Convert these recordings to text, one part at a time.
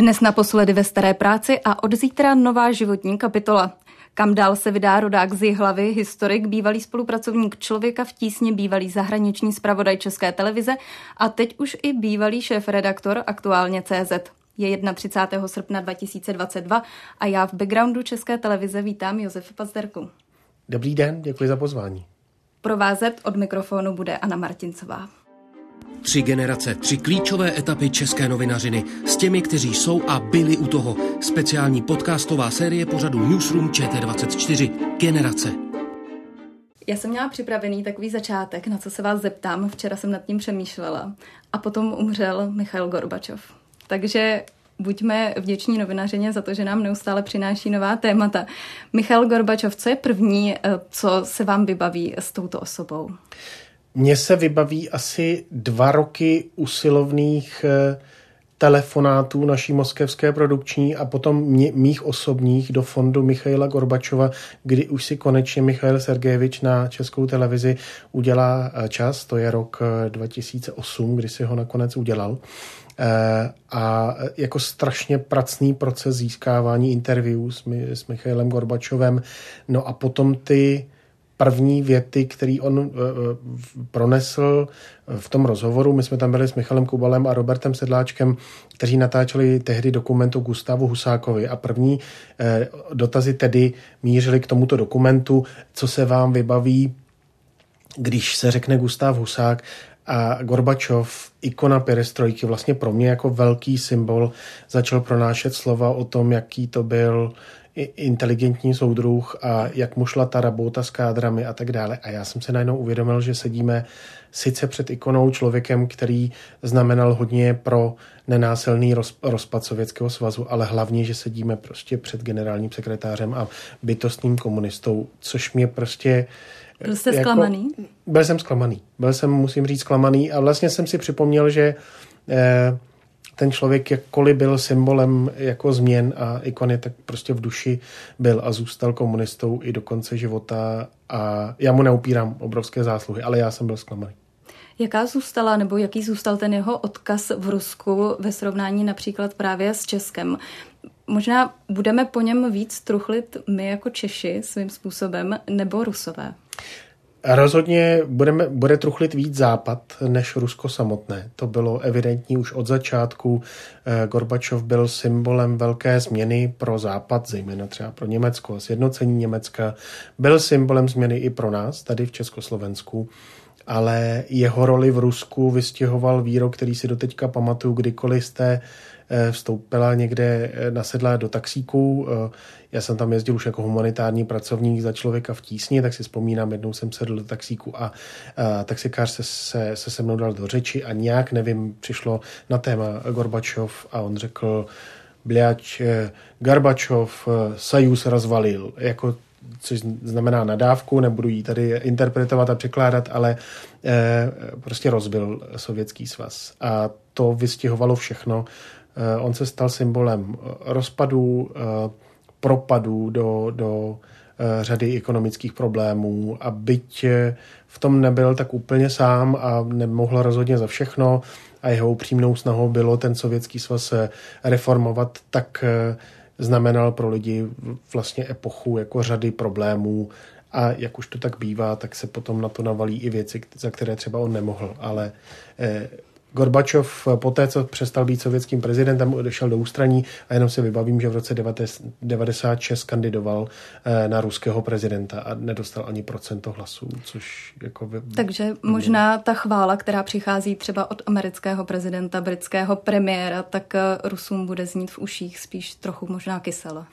Dnes naposledy ve staré práci a od zítra nová životní kapitola. Kam dál se vydá rodák z hlavy, historik, bývalý spolupracovník člověka v tísně, bývalý zahraniční zpravodaj České televize a teď už i bývalý šéf-redaktor aktuálně CZ. Je 31. srpna 2022 a já v backgroundu České televize vítám Josefa Pazderku. Dobrý den, děkuji za pozvání. Provázet od mikrofonu bude Anna Martincová. Tři generace, tři klíčové etapy české novinařiny s těmi, kteří jsou a byli u toho. Speciální podcastová série pořadu Newsroom ČT24. Generace. Já jsem měla připravený takový začátek, na co se vás zeptám. Včera jsem nad tím přemýšlela. A potom umřel Michail Gorbačov. Takže buďme vděční novinařině za to, že nám neustále přináší nová témata. Michal Gorbačov, co je první, eh, co se vám vybaví s touto osobou? Mně se vybaví asi dva roky usilovných eh, telefonátů naší moskevské produkční a potom mě, mých osobních do fondu Michaila Gorbačova, kdy už si konečně Michail Sergejevič na českou televizi udělá eh, čas, to je rok 2008, kdy si ho nakonec udělal. A jako strašně pracný proces získávání interview s, s Michailem Gorbačovem. No a potom ty první věty, který on uh, pronesl v tom rozhovoru. My jsme tam byli s Michalem Kubalem a Robertem Sedláčkem, kteří natáčeli tehdy dokumentu Gustavu Husákovi a první dotazy tedy mířily k tomuto dokumentu, co se vám vybaví, když se řekne Gustav Husák a Gorbačov, ikona perestrojky, vlastně pro mě jako velký symbol, začal pronášet slova o tom, jaký to byl inteligentní soudruh a jak mu šla ta rabouta s kádrami a tak dále. A já jsem se najednou uvědomil, že sedíme sice před ikonou člověkem, který znamenal hodně pro nenásilný roz, rozpad Sovětského svazu, ale hlavně, že sedíme prostě před generálním sekretářem a bytostným komunistou, což mě prostě... Byl jste jako, zklamaný? Byl jsem zklamaný. Byl jsem, musím říct, zklamaný a vlastně jsem si připomněl, že eh, ten člověk, jakkoliv byl symbolem jako změn a ikony, tak prostě v duši byl a zůstal komunistou i do konce života a já mu neupírám obrovské zásluhy, ale já jsem byl zklamaný. Jaká zůstala, nebo jaký zůstal ten jeho odkaz v Rusku ve srovnání například právě s Českem? Možná budeme po něm víc truchlit my jako Češi svým způsobem, nebo Rusové? Rozhodně budeme, bude truchlit víc západ než Rusko samotné. To bylo evidentní už od začátku. Eh, Gorbačov byl symbolem velké změny pro západ, zejména třeba pro Německo sjednocení Německa. Byl symbolem změny i pro nás, tady v Československu ale jeho roli v Rusku vystěhoval výrok, který si doteďka pamatuju, kdykoliv jste Eh, vstoupila někde, eh, nasedla do taxíku. Eh, já jsem tam jezdil už jako humanitární pracovník za člověka v tísni, tak si vzpomínám, jednou jsem sedl do taxíku a, taxikář se, se, se se mnou dal do řeči a nějak, nevím, přišlo na téma Gorbačov a on řekl, Bляč, Garbačov, Sajus rozvalil, jako což znamená nadávku, nebudu ji tady interpretovat a překládat, ale eh, prostě rozbil Sovětský svaz. A to vystihovalo všechno, Eh, on se stal symbolem rozpadů, eh, propadů do, do řady ekonomických problémů a byť v tom nebyl tak úplně sám a nemohl rozhodně za všechno a jeho upřímnou snahou bylo ten sovětský svaz reformovat, tak znamenal pro lidi vlastně epochu jako řady problémů a jak už to tak bývá, tak se potom na to navalí i věci, za které třeba on nemohl, ale Gorbačov po té, co přestal být sovětským prezidentem, odešel do ústraní a jenom si vybavím, že v roce 1996 kandidoval eh, na ruského prezidenta a nedostal ani procento hlasů, což jako... Vy... Takže možná ta chvála, která přichází třeba od amerického prezidenta, britského premiéra, tak eh, Rusům bude znít v uších spíš trochu možná kyselo.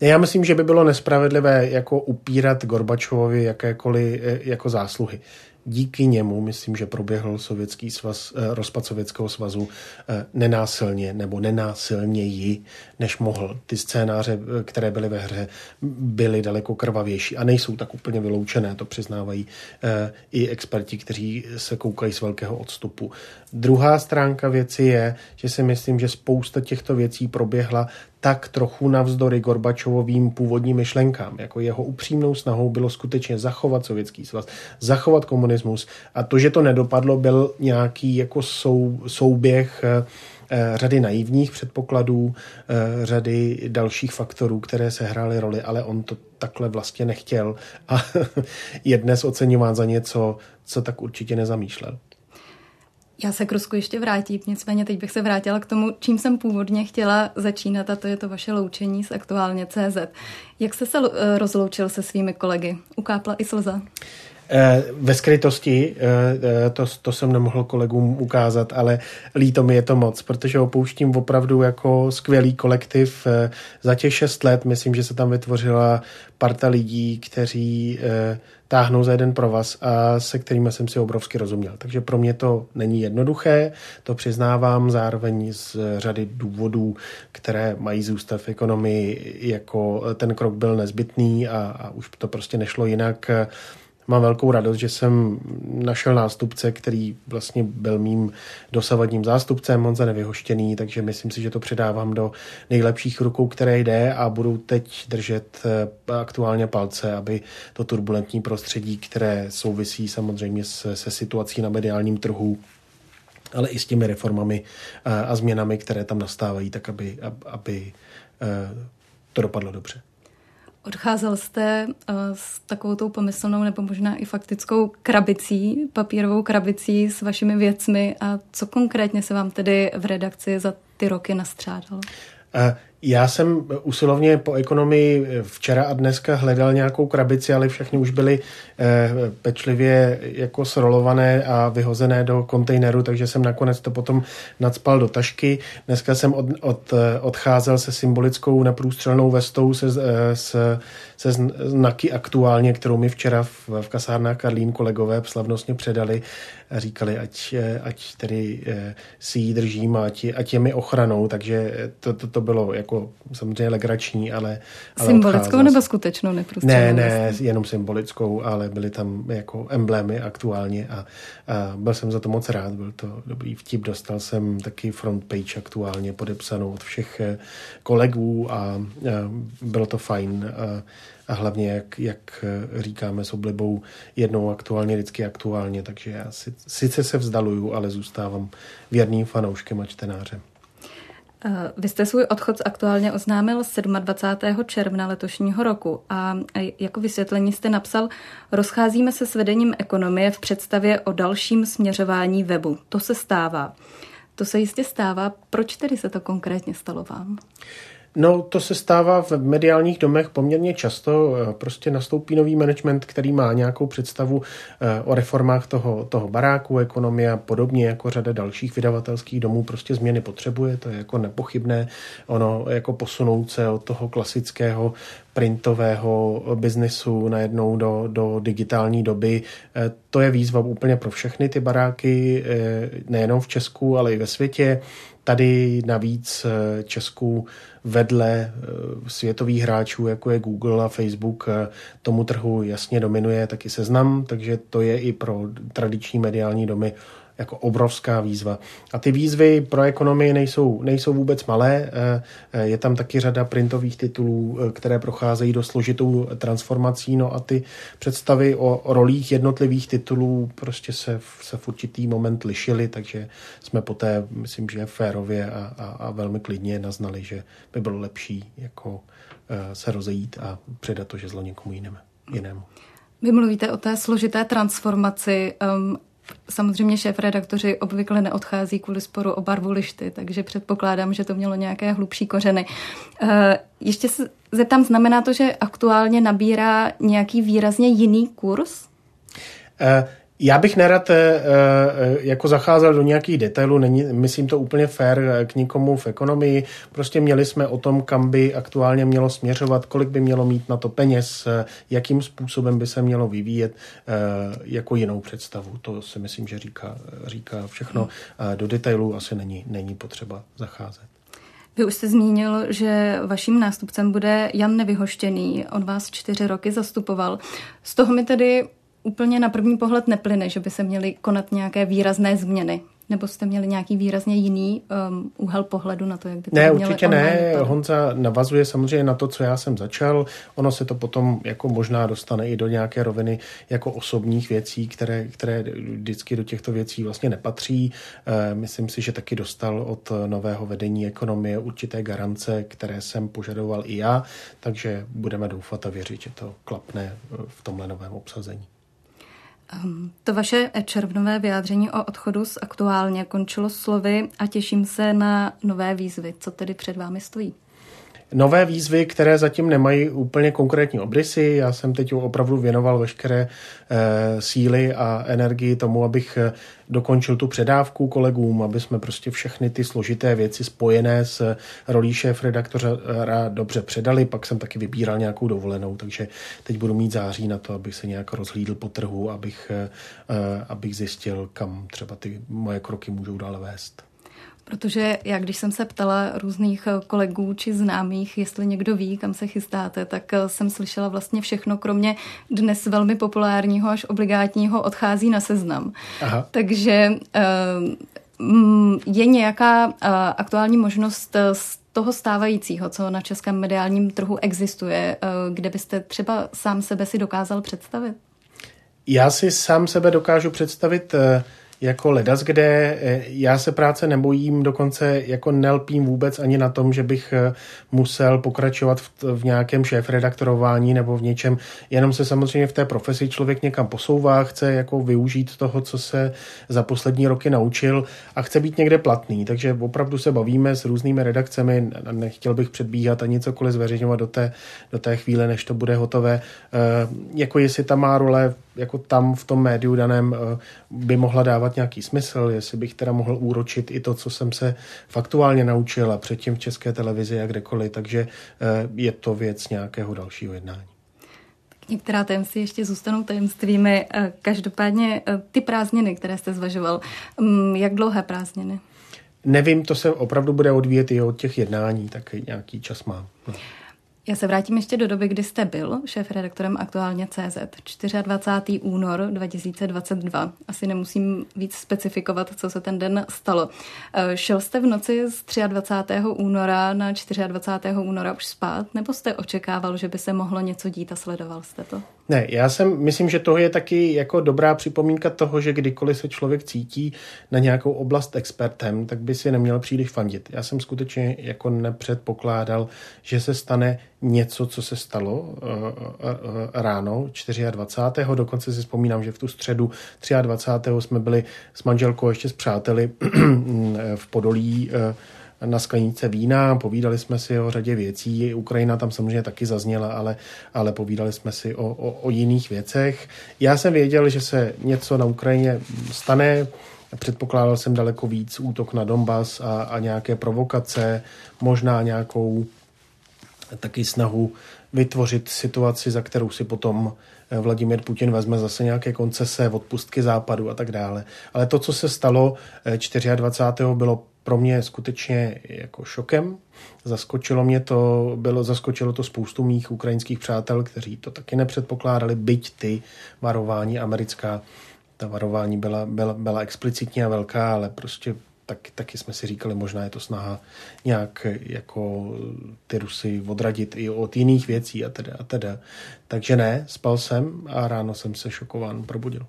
Já myslím, že by bylo nespravedlivé jako upírat Gorbačovovi jakékoliv eh, jako zásluhy díky němu, myslím, že proběhl sovětský svaz, eh, rozpad Sovětského svazu eh, nenásilně nebo nenásilněji, než mohl. Ty scénáře, které byly ve hře, byly daleko krvavější a nejsou tak úplně vyloučené, to přiznávají i experti, kteří se koukají z velkého odstupu. Druhá stránka věci je, že si myslím, že spousta těchto věcí proběhla tak trochu navzdory Gorbačovovým původním myšlenkám. Jako jeho upřímnou snahou bylo skutečně zachovat Sovětský svaz, zachovat komunismus a to, že to nedopadlo, byl nějaký jako sou, souběh eh, eh, řady naivních předpokladů, eh, řady dalších faktorů, které se hrály roli, ale on to takhle vlastně nechtěl a je dnes oceňován za něco, co tak určitě nezamýšlel. Já se k Rusku ještě vrátím, nicméně teď bych se vrátila k tomu, čím jsem původně chtěla začínat, a to je to vaše loučení s aktuálně CZ. Jak jste se eh, rozloučil se svými kolegy? Ukápla i slza? Eh, ve skrytosti, eh, to, to jsem nemohl kolegům ukázat, ale líto mi je to moc, protože opouštím opravdu jako skvělý kolektiv. Za těch šest let myslím, že se tam vytvořila parta lidí, kteří táhnou za jeden provaz a se kterými jsem si obrovsky rozuměl. Takže pro mě to není jednoduché, to přiznávám zároveň z řady důvodů, které mají zůstat v ekonomii, jako ten krok byl nezbytný a, a už to prostě nešlo jinak mám velkou radost, že jsem našel nástupce, který vlastně byl mým dosavadním zástupcem, on za nevyhoštěný, takže myslím si, že to předávám do nejlepších rukou, které jde a budu teď držet eh, aktuálně palce, aby to turbulentní prostředí, které souvisí samozřejmě se, se situací na mediálním trhu, ale i s těmi reformami eh, a změnami, které tam nastávají, tak aby, aby eh, to dopadlo dobře. Odcházel jste uh, s takovou tou pomyslnou nebo možná i faktickou krabicí, papírovou krabicí s vašimi věcmi a co konkrétně se vám tedy v redakci za ty roky nastřádalo? Uh, já jsem usilovně po ekonomii včera a dneska hledal nějakou krabici, ale všechny už byly eh, pečlivě jako srolované a vyhozené do kontejneru, takže jsem nakonec to potom nadspal do tašky. Dneska jsem od, od, odcházel se symbolickou neprůstřelnou vestou se, eh, se, se znaky aktuálně, kterou mi včera v, v kasárnách Karlín kolegové slavnostně předali říkali, ať, eh, ať tedy si ji držím a ať, ať je mi ochranou, takže to, to, to bylo jako samozřejmě legrační, ale... ale symbolickou nebo skutečnou neprostřednou? Ne, ne, jenom symbolickou, ale byly tam jako emblémy aktuálně a, a byl jsem za to moc rád, byl to dobrý vtip, dostal jsem taky front page aktuálně podepsanou od všech eh, kolegů a, a bylo to fajn a, a hlavně, jak, jak eh, říkáme s oblibou, jednou aktuálně, vždycky aktuálně, takže já si, sice se vzdaluju, ale zůstávám věrným fanouškem a čtenářem. Eh, vy jste svůj odchod aktuálně oznámil 27. června letošního roku a jako vysvětlení jste napsal, rozcházíme se s vedením ekonomie v představě o dalším směřování webu. To se stává. To se jistě stává. Proč tedy se to konkrétně stalo vám? No, to se stává v mediálních domech poměrně často. Eh, prostě nastoupí nový management, který má nějakou představu eh, o reformách toho, toho baráku, ekonomie a podobně, jako řada dalších vydavatelských domů prostě změny potřebuje, to je jako nepochybné. Ono jako posunout se od toho klasického printového biznesu najednou do, do digitální doby. Eh, to je výzva úplně pro všechny ty baráky, nejenom v Česku, ale i ve světě. Tady navíc Česku vedle eh, světových hráčů, jako je Google a Facebook, eh, tomu trhu jasně dominuje taky seznam, takže to je i pro tradiční mediální domy jako obrovská výzva. A ty výzvy pro ekonomii nejsou, nejsou vůbec malé. Eh, je tam taky řada printových titulů, které procházejí do složitou transformací, no a ty představy o rolích jednotlivých titulů prostě se, se v určitý moment lišily, takže jsme poté, myslím, že férově a, a, a velmi klidně naznali, že by bylo lepší jako eh, se rozejít a předat to žezlo někomu jinému. Vy mluvíte o té složité transformaci. Um, Samozřejmě šéf-redaktoři obvykle neodchází kvůli sporu o barvu lišty, takže předpokládám, že to mělo nějaké hlubší kořeny. Eh, ještě se zeptám, znamená to, že aktuálně nabírá nějaký výrazně jiný kurz? Já bych nerad eh, jako zacházel do nějakých detailů, není, myslím to úplně fair k nikomu v ekonomii. Prostě měli jsme o tom, kam by aktuálně mělo směřovat, kolik by mělo mít na to peněz, jakým způsobem by se mělo vyvíjet jako jinou představu. To si myslím, že říká, říká všechno. Do detailů asi není, není potřeba zacházet. Vy už jste zmínil, že vaším nástupcem bude Jan Nevyhoštěný. On vás čtyři roky zastupoval. Z toho mi tedy úplně na první pohled neplyne, že by se měly konat nějaké výrazné změny. Nebo jste měli nějaký výrazně jiný um, úhel pohledu na to, jak by to Ne, určitě ne. To... Honza navazuje samozřejmě na to, co já jsem začal. Ono se to potom jako možná dostane i do nějaké roviny jako osobních věcí, které, které vždycky do těchto věcí vlastně nepatří. E, myslím si, že taky dostal od nového vedení ekonomie určité garance, které jsem požadoval i já, takže budeme doufat a věřit, že to klapne v tomhle novém obsazení. Ehm, to vaše červnové vyjádření o odchodu z aktuálně končilo slovy a těším se na nové výzvy. Co tedy před vámi stojí? Nové výzvy, které zatím nemají úplně konkrétní obrysy. Já jsem teď opravdu věnoval veškeré e, síly a energii tomu, abych eh, dokončil tu předávku kolegům, aby jsme prostě všechny ty složité věci spojené s rolí šéf redaktora dobře předali. Pak jsem taky vybíral nějakou dovolenou, takže teď budu mít září na to, abych se nějak rozhlídl po trhu, abych, e, abych zjistil, kam třeba ty moje kroky můžou dále vést. Protože já, když jsem se ptala různých eh, kolegů či známých, jestli někdo ví, kam se chystáte, tak eh, jsem slyšela vlastně všechno, kromě dnes velmi populárního až obligátního odchází na seznam. Aha. Takže eh, je nějaká aktuální možnost z toho stávajícího, co na českém mediálním trhu existuje, kde byste třeba sám sebe si dokázal představit? Já si sám sebe dokážu představit jako ledas, kde eh, já se práce nebojím, dokonce jako nelpím vůbec ani na tom, že bych eh, musel pokračovat v, v nějakém šéf-redaktorování nebo v něčem, jenom se samozřejmě v té profesi člověk někam posouvá, chce jako využít toho, co se za poslední roky naučil a chce být někde platný, takže opravdu se bavíme s různými redakcemi, nechtěl bych předbíhat ani cokoliv zveřejňovat do té, do té chvíle, než to bude hotové, e, jako jestli tam má role jako tam v tom médiu daném eh, by mohla dávat nějaký smysl, jestli bych teda mohl úročit i to, co jsem se faktuálně naučil a předtím v české televizi a kdekoliv, takže eh, je to věc nějakého dalšího jednání. Některá tajemství ještě zůstanou tajemstvími. Eh, každopádně ty prázdniny, které jste zvažoval, mm, jak dlouhé prázdniny? Nevím, to se opravdu bude odvíjet i od těch jednání, tak nějaký čas mám. No. Já se vrátím ještě do doby, kdy jste byl šéf-redaktorem aktuálně CZ. 24. únor 2022. Asi nemusím víc specifikovat, co se ten den stalo. Eh, šel jste v noci z 23. února na 24. února už spát, nebo jste očekával, že by se mohlo něco dít a sledoval jste to? Ne, já jsem, myslím, že toho je taky jako dobrá připomínka toho, že kdykoliv se člověk cítí na nějakou oblast expertem, tak by si neměl příliš fandit. Já jsem skutečně jako nepředpokládal, že se stane něco, co se stalo uh, uh, ráno 24. Dokonce si vzpomínám, že v tu středu 23. jsme byli s manželkou ještě s přáteli v Podolí uh, na sklenice vína, povídali jsme si o řadě věcí. Ukrajina tam samozřejmě taky zazněla, ale, ale povídali jsme si o, o, o jiných věcech. Já jsem věděl, že se něco na Ukrajině stane, Předpokládal jsem daleko víc útok na Donbass a, a nějaké provokace, možná nějakou taky snahu vytvořit situaci, za kterou si potom Vladimír Putin vezme zase nějaké koncese, odpustky západu a tak dále. Ale to, co se stalo 24. Eh, bylo pro mě skutečně jako šokem. Zaskočilo mě to, bylo, zaskočilo to spoustu mých ukrajinských přátel, kteří to taky nepředpokládali, byť ty varování americká, ta varování byla, byla, byla explicitně a velká, ale prostě tak, taky jsme si říkali, možná je to snaha nějak jako ty Rusy odradit i od jiných věcí a teda a teda. Takže ne, spal jsem a ráno jsem se šokován probudil.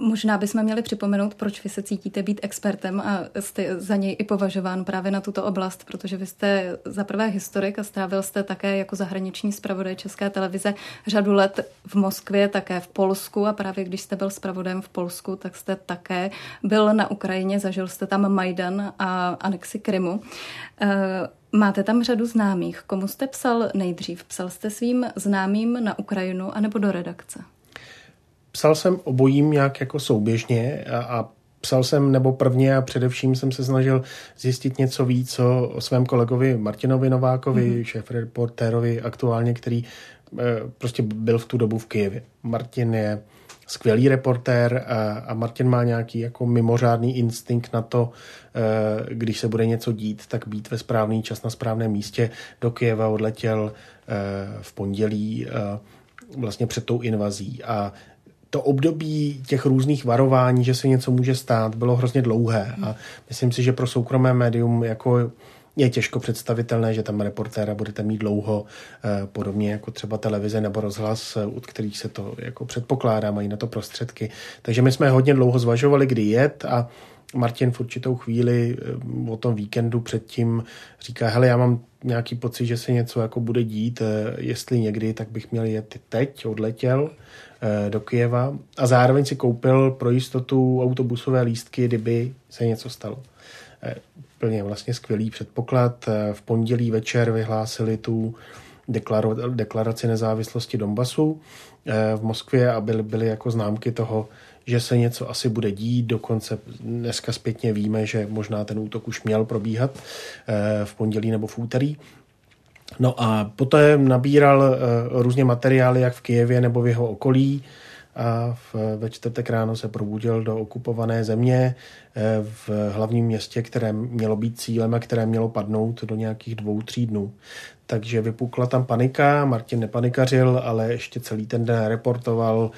Možná bychom měli připomenout, proč vy se cítíte být expertem a jste za něj i považován právě na tuto oblast, protože vy jste za prvé historik a strávil jste také jako zahraniční zpravodaj České televize řadu let v Moskvě, také v Polsku a právě když jste byl zpravodajem v Polsku, tak jste také byl na Ukrajině, zažil jste tam Majdan a anexi Krymu. Eh, máte tam řadu známých. Komu jste psal nejdřív? Psal jste svým známým na Ukrajinu anebo do redakce? Psal jsem obojím nějak jako souběžně a, a psal jsem, nebo prvně a především jsem se snažil zjistit něco víc o, o svém kolegovi Martinovi Novákovi, mm-hmm. šéf-reportérovi aktuálně, který e, prostě byl v tu dobu v Kijevě. Martin je skvělý reportér a, a Martin má nějaký jako mimořádný instinkt na to, e, když se bude něco dít, tak být ve správný čas na správném místě. Do Kijeva odletěl e, v pondělí e, vlastně před tou invazí a to období těch různých varování, že se něco může stát, bylo hrozně dlouhé a myslím si, že pro soukromé médium jako je těžko představitelné, že tam reportéra budete mít dlouho, eh, podobně jako třeba televize nebo rozhlas, od eh, kterých se to jako předpokládá, mají na to prostředky. Takže my jsme hodně dlouho zvažovali, kdy jet a Martin v určitou chvíli eh, o tom víkendu předtím říká, hele, já mám nějaký pocit, že se něco jako bude dít, jestli někdy, tak bych měl jet teď, odletěl do Kijeva a zároveň si koupil pro jistotu autobusové lístky, kdyby se něco stalo plně vlastně skvělý předpoklad. Eh, v pondělí večer vyhlásili tu deklaraci nezávislosti Donbasu eh, v Moskvě a byly, byly jako známky toho, že se něco asi bude dít. Dokonce dneska zpětně víme, že možná ten útok už měl probíhat eh, v pondělí nebo v úterý. No a poté nabíral různě materiály jak v Kijevě nebo v jeho okolí a v, ve čtvrtek ráno se probudil do okupované země eh, v hlavním městě, které mělo být cílem a které mělo padnout do nějakých dvou, tří dnů. Takže vypukla tam panika, Martin nepanikařil, ale ještě celý ten den reportoval,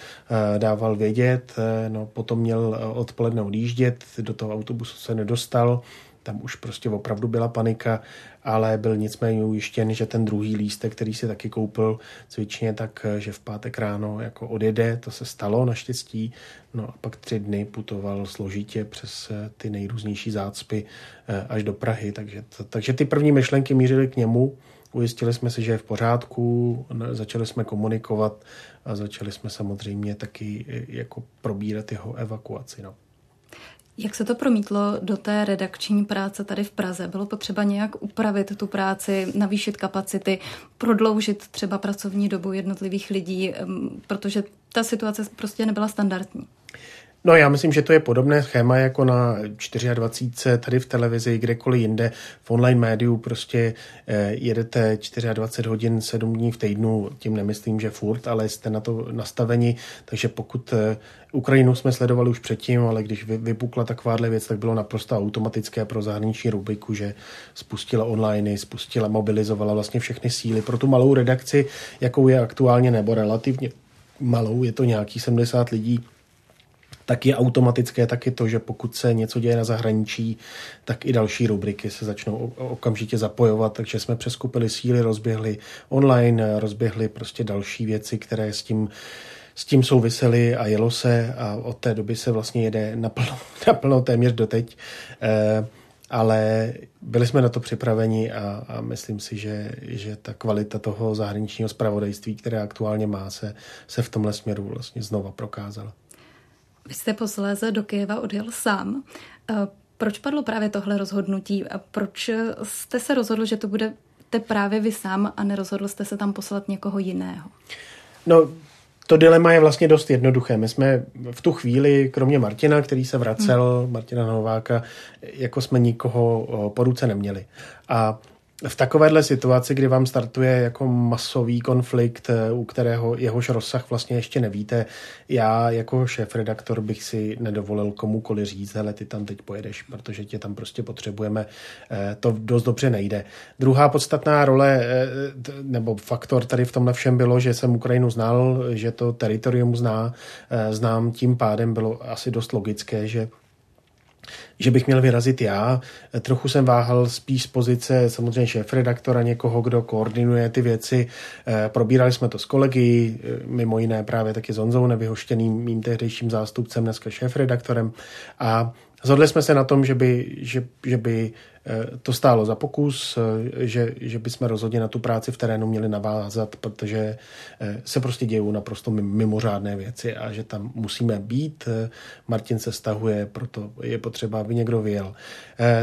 eh, dával vědět, eh, no potom měl odpoledne odjíždět, do toho autobusu se nedostal, tam už prostě opravdu byla panika, ale byl nicméně ujištěn, že ten druhý lístek, který si taky koupil cvičně, tak že v pátek ráno jako odjede, to se stalo naštěstí, no a pak tři dny putoval složitě přes eh, ty nejrůznější zácpy eh, až do Prahy, takže, takže ty první myšlenky mířily k němu, Ujistili jsme se, že je v pořádku, začali jsme komunikovat a začali jsme samozřejmě taky eh, jako probírat jeho evakuaci. No. Jak se to promítlo do té redakční práce tady v Praze? Bylo potřeba nějak upravit tu práci, navýšit kapacity, prodloužit třeba pracovní dobu jednotlivých lidí, protože ta situace prostě nebyla standardní? No já myslím, že to je podobné schéma jako na 24 tady v televizi, kdekoliv jinde. V online médiu prostě eh, jedete 24 hodin 7 dní v týdnu, tím nemyslím, že furt, ale jste na to nastaveni, takže pokud eh, Ukrajinu jsme sledovali už předtím, ale když vypukla takováhle věc, tak bylo naprosto automatické pro zahraniční rubriku, že spustila online, spustila, mobilizovala vlastně všechny síly pro tu malou redakci, jakou je aktuálně, nebo relativně malou, je to nějaký 70 lidí, tak je automatické taky to, že pokud se něco děje na zahraničí, tak i další rubriky se začnou okamžitě zapojovat, takže jsme přeskupili síly, rozběhli online, rozběhli prostě další věci, které s tím s tím souvisely a jelo se a od té doby se vlastně jede naplno, naplno téměř doteď. Eh, ale byli jsme na to připraveni a, a myslím si, že, že ta kvalita toho zahraničního zpravodajství, které aktuálně má, se, se v tomhle směru vlastně znova prokázala. Vy jste posléze do Kyjeva odjel sám. Eh, proč padlo právě tohle rozhodnutí a proč jste se rozhodl, že to budete právě vy sám a nerozhodl jste se tam poslat někoho jiného? No, to dilema je vlastně dost jednoduché. My jsme v tu chvíli, kromě Martina, který se vracel, hmm. Martina Nováka, jako jsme nikoho po ruce neměli. A v takovéhle situaci, kdy vám startuje jako masový konflikt, eh, u kterého jehož rozsah vlastně ještě nevíte, já jako šéf-redaktor bych si nedovolil komukoli říct, hele, ty tam teď pojedeš, protože tě tam prostě potřebujeme, eh, to dost dobře nejde. Druhá podstatná role eh, nebo faktor tady v tomhle všem bylo, že jsem Ukrajinu znal, že to teritorium zná, znám, tím pádem bylo asi dost logické, že že bych měl vyrazit já. Trochu jsem váhal spíš z pozice samozřejmě šéf-redaktora, někoho, kdo koordinuje ty věci. Eh, probírali jsme to s kolegy, eh, mimo jiné právě taky s Honzou nevyhoštěným mým tehdejším zástupcem, dneska šéf-redaktorem. A Zhodli jsme se na tom, že by, že, že by to stálo za pokus, eh, že, že bychom rozhodně na tu práci v terénu měli navázat, protože eh, se prostě dějou naprosto mimořádné věci a že tam musíme být. Martin se stahuje, proto je potřeba, aby někdo vyjel.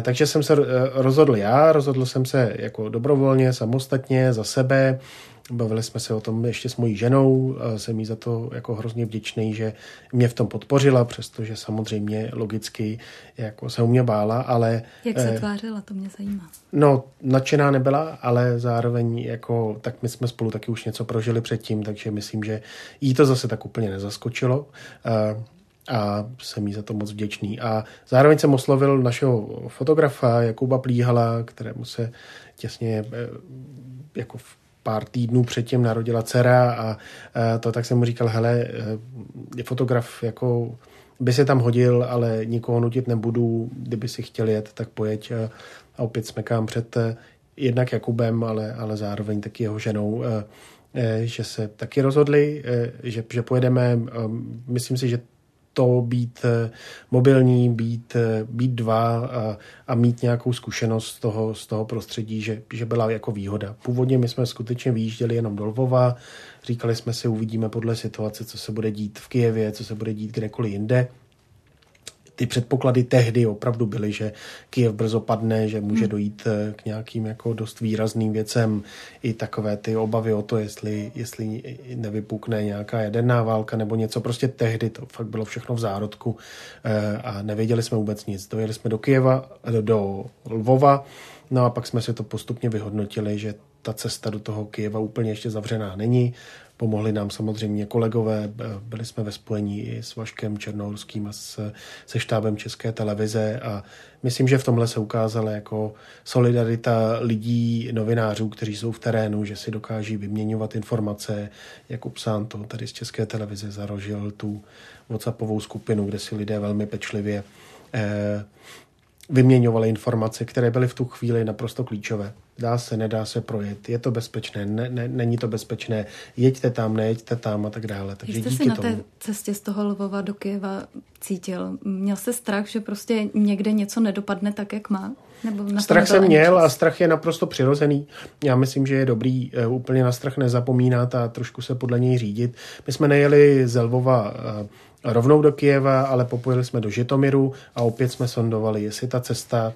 Takže jsem se rozhodl já, rozhodl jsem se jako dobrovolně, samostatně, za sebe. Bavili jsme se o tom ještě s mojí ženou, jsem jí za to jako hrozně vděčný, že mě v tom podpořila, přestože samozřejmě logicky jako se u mě bála, ale... Jak se eh, tvářila, to mě zajímá. No, nadšená nebyla, ale zároveň jako, tak my jsme spolu taky už něco prožili předtím, takže myslím, že jí to zase tak úplně nezaskočilo. Eh, a jsem jí za to moc vděčný. A zároveň jsem oslovil našeho fotografa Jakuba Plíhala, kterému se těsně eh, jako v pár týdnů předtím narodila dcera a to tak jsem mu říkal, hele, eh, je fotograf jako by se tam hodil, ale nikoho nutit nebudu, kdyby si chtěl jet, tak pojeď a opět smekám před eh, jednak Jakubem, ale, ale zároveň taky jeho ženou, že se taky rozhodli, že, že pojedeme. Myslím si, že to být eh, mobilní, být, eh, být dva a, a mít nějakou zkušenost z toho, z toho prostředí, že, že byla jako výhoda. Původně my jsme skutečně vyjížděli jenom do Lvova, říkali jsme si, uvidíme podle situace, co se bude dít v Kijevě, co se bude dít kdekoliv jinde ty předpoklady tehdy opravdu byly, že Kiev brzo padne, že může hmm. dojít eh, k nějakým jako dost výrazným věcem. I takové ty obavy o to, jestli, jestli nevypukne nějaká jaderná válka nebo něco. Prostě tehdy to fakt bylo všechno v zárodku eh, a nevěděli jsme vůbec nic. Dojeli jsme do Kieva, do, do Lvova, no a pak jsme si to postupně vyhodnotili, že ta cesta do toho Kyjeva úplně ještě zavřená není. Pomohli nám samozřejmě kolegové, byli jsme ve spojení i s Vaškem Černohorským a s, se štábem České televize a myslím, že v tomhle se ukázala jako solidarita lidí, novinářů, kteří jsou v terénu, že si dokáží vyměňovat informace. Jakub to tady z České televize zarožil tu WhatsAppovou skupinu, kde si lidé velmi pečlivě eh, vyměňovali informace, které byly v tu chvíli naprosto klíčové. Dá se, nedá se projet, je to bezpečné, ne, ne, není to bezpečné, jeďte tam, nejeďte tam a tak dále. Takže jste si na tomu... té cestě z toho Lvova do Kyjeva cítil? Měl se strach, že prostě někde něco nedopadne tak, jak má? Nebo strach jsem měl a strach je naprosto přirozený. Já myslím, že je dobrý uh, úplně na strach nezapomínat a trošku se podle něj řídit. My jsme nejeli z Lvova uh, rovnou do Kijeva, ale popojili jsme do Žitomiru a opět jsme sondovali, jestli ta cesta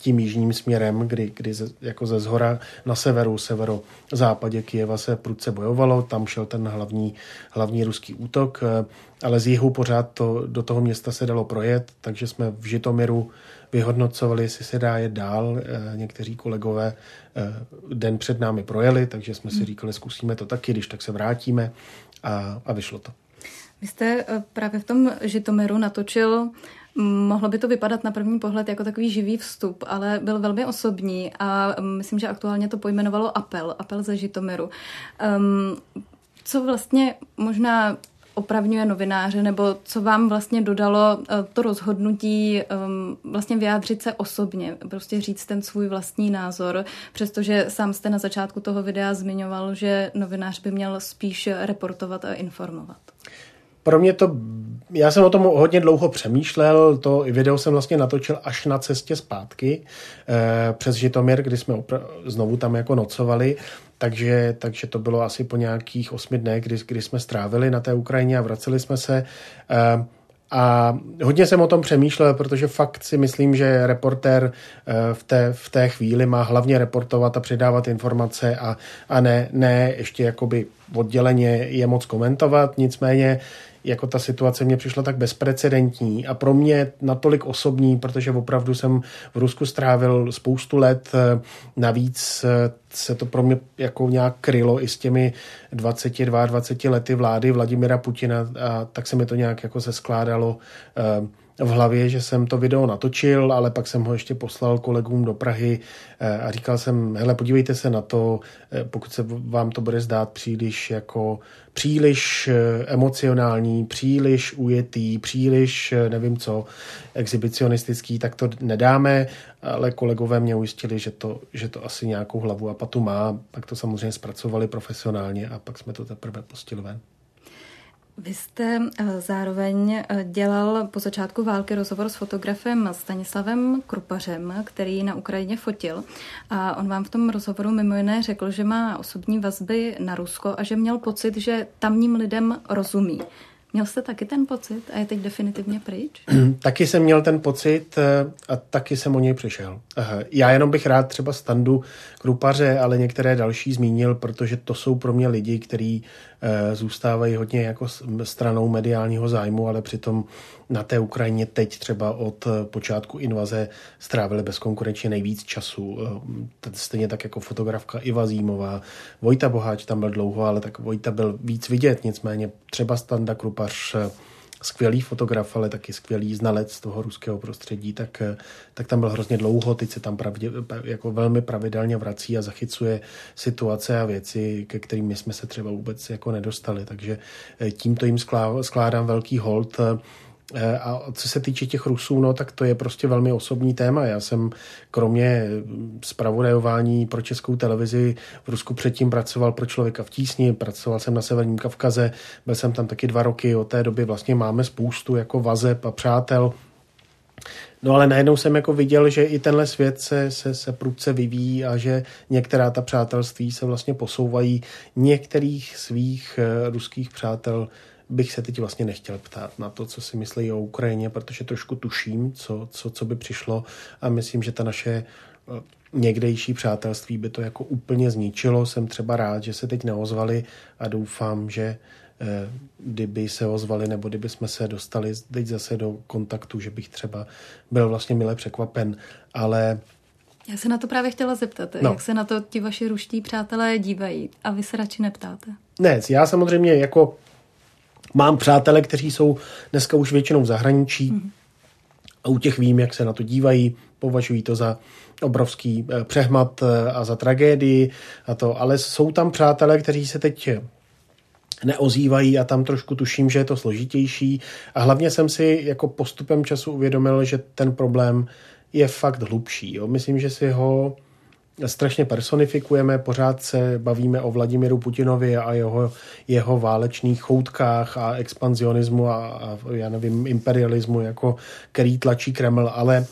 tím jižním směrem, kdy, kdy ze, jako ze zhora na severu, severo západě Kijeva se prudce bojovalo, tam šel ten hlavní, hlavní ruský útok, eh, ale z jihu pořád to, do toho města se dalo projet, takže jsme v Žitomiru vyhodnocovali, jestli se dá jet dál. Eh, někteří kolegové eh, den před námi projeli, takže jsme si hmm. říkali, zkusíme to taky, když tak se vrátíme a, a vyšlo to. Vy jste eh, právě v tom Žitomeru natočil Mohlo by to vypadat na první pohled jako takový živý vstup, ale byl velmi osobní a myslím, že aktuálně to pojmenovalo Apel, Apel ze Žitomeru. Um, co vlastně možná opravňuje novináře, nebo co vám vlastně dodalo uh, to rozhodnutí um, vlastně vyjádřit se osobně, prostě říct ten svůj vlastní názor, přestože sám jste na začátku toho videa zmiňoval, že novinář by měl spíš reportovat a informovat pro mě to, já jsem o tom hodně dlouho přemýšlel, to video jsem vlastně natočil až na cestě zpátky eh, přes Žitomír, kdy jsme opra- znovu tam jako nocovali, takže, takže to bylo asi po nějakých osmi dnech, kdy, kdy jsme strávili na té Ukrajině a vraceli jsme se. Eh, a hodně jsem o tom přemýšlel, protože fakt si myslím, že reportér eh, v té, v té chvíli má hlavně reportovat a předávat informace a, a ne, ne ještě jakoby odděleně je moc komentovat. Nicméně jako ta situace mě přišla tak bezprecedentní a pro mě natolik osobní, protože opravdu jsem v Rusku strávil spoustu let. Navíc se to pro mě jako nějak krylo i s těmi 22, 20 lety vlády Vladimira Putina a tak se mi to nějak jako se skládalo uh, v hlavě, že jsem to video natočil, ale pak jsem ho ještě poslal kolegům do Prahy eh, a říkal jsem, hele, podívejte se na to, eh, pokud se vám to bude zdát příliš jako příliš eh, emocionální, příliš ujetý, příliš nevím co, exhibicionistický, tak to nedáme, ale kolegové mě ujistili, že to, že to asi nějakou hlavu a patu má, pak to samozřejmě zpracovali profesionálně a pak jsme to teprve pustili ven. Vy jste eh, zároveň eh, dělal po začátku války rozhovor s fotografem Stanislavem Krupařem, který na Ukrajině fotil. A on vám v tom rozhovoru mimo jiné řekl, že má osobní vazby na Rusko a že měl pocit, že tamním lidem rozumí. Měl jste taky ten pocit a je teď definitivně pryč? taky jsem měl ten pocit eh, a taky jsem o něj přišel. Já jenom bych rád třeba standu Krupaře, ale některé další zmínil, protože to jsou pro mě lidi, kteří zůstávají hodně jako stranou mediálního zájmu, ale přitom na té Ukrajině teď třeba od eh, počátku invaze strávili bezkonkurenčně nejvíc času. Stejně tak jako fotografka Iva Zímová. Vojta Boháč tam byl dlouho, ale tak Vojta byl víc vidět, nicméně třeba Standa Krupař skvělý fotograf, ale taky skvělý znalec toho ruského prostředí, tak, tak tam byl hrozně dlouho, teď se tam pravdě, jako velmi pravidelně vrací a zachycuje situace a věci, ke kterým jsme se třeba vůbec jako nedostali. Takže tímto jim skládám velký hold Eh, a co se týče těch Rusů, no tak to je prostě velmi osobní téma. Já jsem kromě zpravodajování pro českou televizi v Rusku předtím pracoval pro člověka v tísni, pracoval jsem na Severním Kavkaze, byl jsem tam taky dva roky, od té doby vlastně máme spoustu jako vazeb a přátel. No ale najednou jsem jako viděl, že i tenhle svět se, se, se prudce vyvíjí a že některá ta přátelství se vlastně posouvají. Některých svých eh, ruských přátel bych se teď vlastně nechtěl ptát na to, co si myslí o Ukrajině, protože trošku tuším, co, co, co by přišlo a myslím, že ta naše eh, někdejší přátelství by to jako úplně zničilo. Jsem třeba rád, že se teď neozvali a doufám, že eh, kdyby se ozvali nebo kdyby jsme se dostali teď zase do kontaktu, že bych třeba byl vlastně milé překvapen, ale já se na to právě chtěla zeptat, no. jak se na to ti vaši ruští přátelé dívají a vy se radši neptáte. Ne, já samozřejmě jako Mám přátele, kteří jsou dneska už většinou v zahraničí mm. a u těch vím, jak se na to dívají, považují to za obrovský eh, přehmat eh, a za tragédii a to, ale jsou tam přátelé, kteří se teď neozývají a tam trošku tuším, že je to složitější a hlavně jsem si jako postupem času uvědomil, že ten problém je fakt hlubší. Jo. Myslím, že si ho strašně personifikujeme, pořád se bavíme o Vladimiru Putinovi a jeho, jeho válečných choutkách a expanzionismu a, a já nevím, imperialismu, jako který tlačí Kreml, ale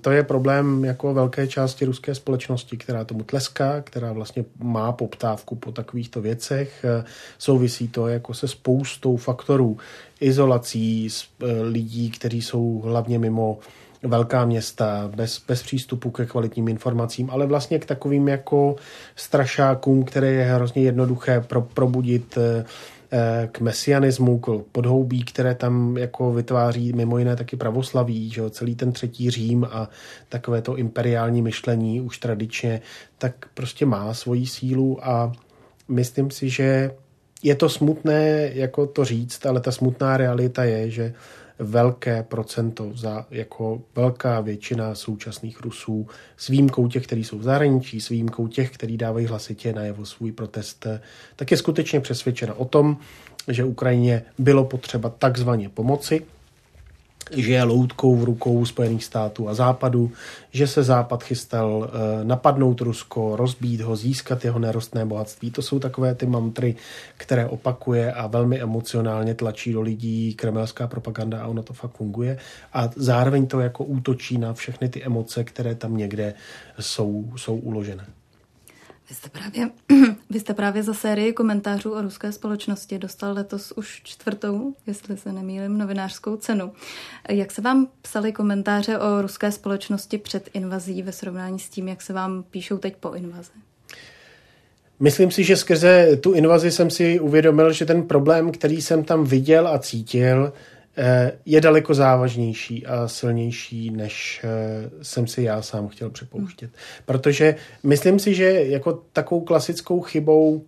to je problém jako velké části ruské společnosti, která tomu tleská, která vlastně má poptávku po takovýchto věcech. Souvisí to jako se spoustou faktorů, izolací eh, lidí, kteří jsou hlavně mimo velká města, bez, bez přístupu ke kvalitním informacím, ale vlastně k takovým jako strašákům, které je hrozně jednoduché pro, probudit eh, eh, k mesianismu, k podhoubí, které tam jako vytváří mimo jiné taky pravoslaví, že jo, celý ten třetí Řím a takové to imperiální myšlení už tradičně, tak prostě má svoji sílu a myslím si, že je to smutné jako to říct, ale ta smutná realita je, že velké procento, za, jako velká většina současných Rusů, s výjimkou těch, kteří jsou v zahraničí, s výjimkou těch, kteří dávají hlasitě najevo svůj protest, tak je skutečně přesvědčena o tom, že Ukrajině bylo potřeba takzvaně pomoci, že je loutkou v rukou Spojených států a Západu, že se Západ chystal eh, napadnout Rusko, rozbít ho, získat jeho nerostné bohatství. To jsou takové ty mantry, které opakuje a velmi emocionálně tlačí do lidí kremelská propaganda a ono to fakt funguje. A zároveň to jako útočí na všechny ty emoce, které tam někde jsou, jsou uložené. Vy jste, právě, vy jste právě za sérii komentářů o ruské společnosti dostal letos už čtvrtou, jestli se nemýlím, novinářskou cenu. Jak se vám psali komentáře o ruské společnosti před invazí ve srovnání s tím, jak se vám píšou teď po invazi? Myslím si, že skrze tu invazi jsem si uvědomil, že ten problém, který jsem tam viděl a cítil, je daleko závažnější a silnější, než eh, jsem si já sám chtěl připouštět. Protože myslím si, že jako takovou klasickou chybou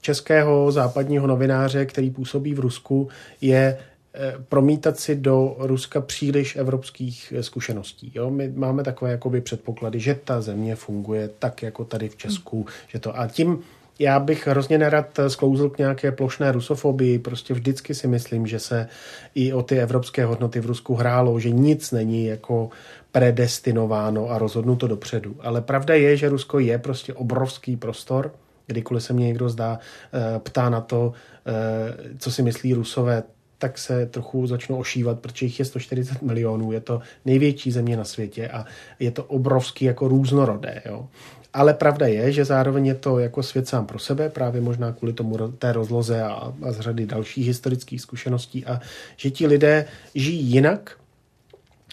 českého západního novináře, který působí v Rusku, je eh, promítat si do Ruska příliš evropských zkušeností. Jo? My máme takové jakoby předpoklady, že ta země funguje tak, jako tady v Česku. Že to, a tím já bych hrozně nerad sklouzl k nějaké plošné rusofobii. Prostě vždycky si myslím, že se i o ty evropské hodnoty v Rusku hrálo, že nic není jako predestinováno a rozhodnuto dopředu. Ale pravda je, že Rusko je prostě obrovský prostor. Kdykoliv se mě někdo zdá, eh, ptá na to, eh, co si myslí Rusové, tak se trochu začnou ošívat, protože jich je 140 milionů, je to největší země na světě a je to obrovský jako různorodé. Jo. Ale pravda je, že zároveň je to jako svět sám pro sebe, právě možná kvůli tomu té rozloze a, a z řady dalších historických zkušeností a že ti lidé žijí jinak,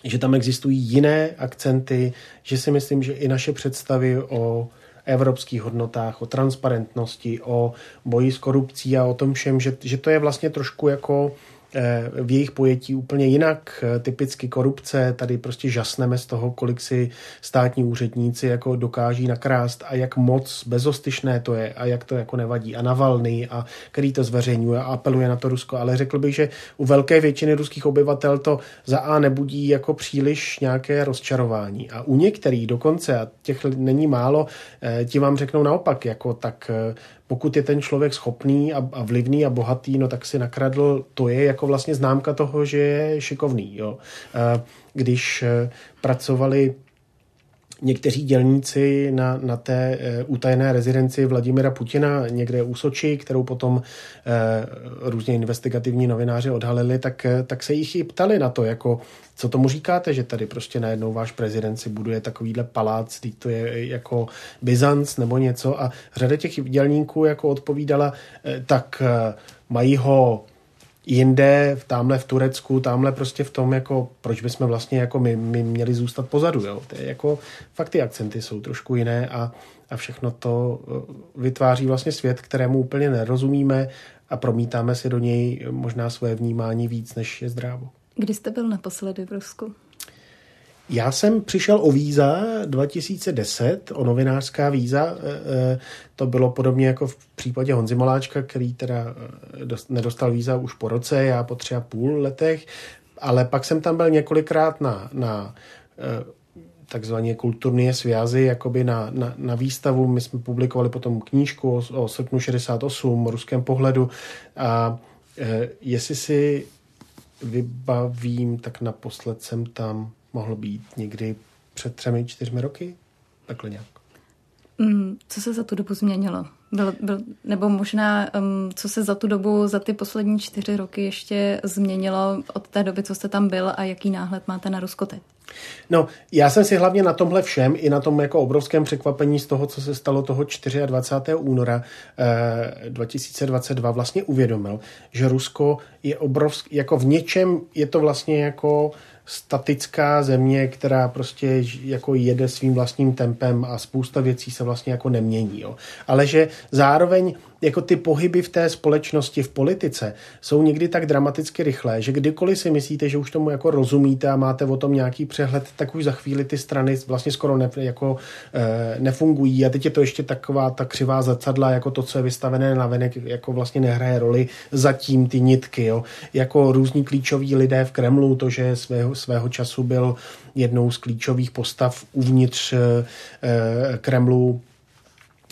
že tam existují jiné akcenty, že si myslím, že i naše představy o evropských hodnotách, o transparentnosti, o boji s korupcí a o tom všem, že, že to je vlastně trošku jako v jejich pojetí úplně jinak. Eh, typicky korupce, tady prostě žasneme z toho, kolik si státní úředníci jako dokáží nakrást a jak moc bezostyšné to je a jak to jako nevadí. A Navalny, a který to zveřejňuje a apeluje na to Rusko. Ale řekl bych, že u velké většiny ruských obyvatel to za A nebudí jako příliš nějaké rozčarování. A u některých dokonce, a těch není málo, eh, ti vám řeknou naopak, jako tak pokud je ten člověk schopný a, a vlivný a bohatý, no tak si nakradl, to je jako vlastně známka toho, že je šikovný. Jo. Když e, pracovali někteří dělníci na, na té e, utajené rezidenci Vladimira Putina někde u Soči, kterou potom e, různě investigativní novináři odhalili, tak, e, tak se jich i ptali na to, jako co tomu říkáte, že tady prostě najednou váš prezident si buduje takovýhle palác, teď to je jako Byzanc nebo něco. A řada těch dělníků jako odpovídala, tak mají ho jinde, tamhle v Turecku, tamhle prostě v tom, jako proč bychom vlastně jako my, my měli zůstat pozadu, jo. To je jako, fakt ty akcenty jsou trošku jiné a, a všechno to eh, vytváří vlastně svět, kterému úplně nerozumíme a promítáme si do něj možná své vnímání víc, než je zdrávo. Kdy jste byl naposledy v Rusku? Já jsem přišel o víza 2010, o novinářská víza. E, e, to bylo podobně jako v případě Honzi Moláčka, který teda e, nedostal víza už po roce, já po tři a půl letech, ale pak jsem tam byl několikrát na, na takzvaně kulturní svězy, jakoby na, na, na výstavu. My jsme publikovali potom knížku o, o srpnu 68, o ruském pohledu a jestli si vybavím, tak naposled jsem tam mohl být někdy před třemi, čtyřmi roky, takhle nějak. Mm, co se za tu dobu změnilo? Byl, byl, nebo možná, um, co se za tu dobu, za ty poslední čtyři roky ještě změnilo od té doby, co jste tam byl a jaký náhled máte na Rusko teď? No, já jsem si hlavně na tomhle všem i na tom jako obrovském překvapení z toho, co se stalo toho 24. února eh, 2022 vlastně uvědomil, že Rusko je obrovský, jako v něčem je to vlastně jako statická země, která prostě jako jede svým vlastním tempem a spousta věcí se vlastně jako nemění. Jo. Ale že zároveň jako ty pohyby v té společnosti, v politice jsou někdy tak dramaticky rychlé, že kdykoliv si myslíte, že už tomu jako rozumíte a máte o tom nějaký přehled, tak už za chvíli ty strany vlastně skoro ne, jako, e, nefungují a teď je to ještě taková ta křivá zrcadla, jako to, co je vystavené na venek, jako vlastně nehraje roli zatím ty nitky, jo. Jako různí klíčoví lidé v Kremlu, to, že svého, svého času byl jednou z klíčových postav uvnitř e, Kremlu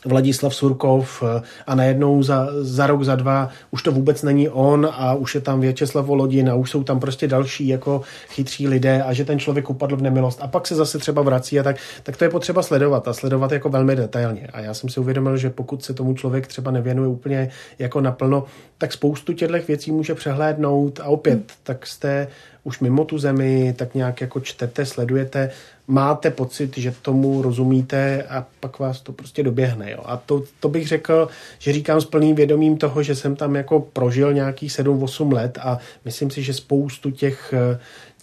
Vladislav Surkov eh, a najednou za, za rok, za dva už to vůbec není on a už je tam Věčeslav Volodin a už jsou tam prostě další jako chytří lidé a že ten člověk upadl v nemilost a pak se zase třeba vrací a tak, tak to je potřeba sledovat a sledovat jako velmi detailně. A já jsem si uvědomil, že pokud se tomu člověk třeba nevěnuje úplně jako naplno, tak spoustu těchto věcí může přehlédnout a opět, hmm. tak jste už mimo tu zemi, tak nějak jako čtete, sledujete, máte pocit, že tomu rozumíte a pak vás to prostě doběhne. Jo. A to, to bych řekl, že říkám s plným vědomím toho, že jsem tam jako prožil nějakých 7-8 let a myslím si, že spoustu těch,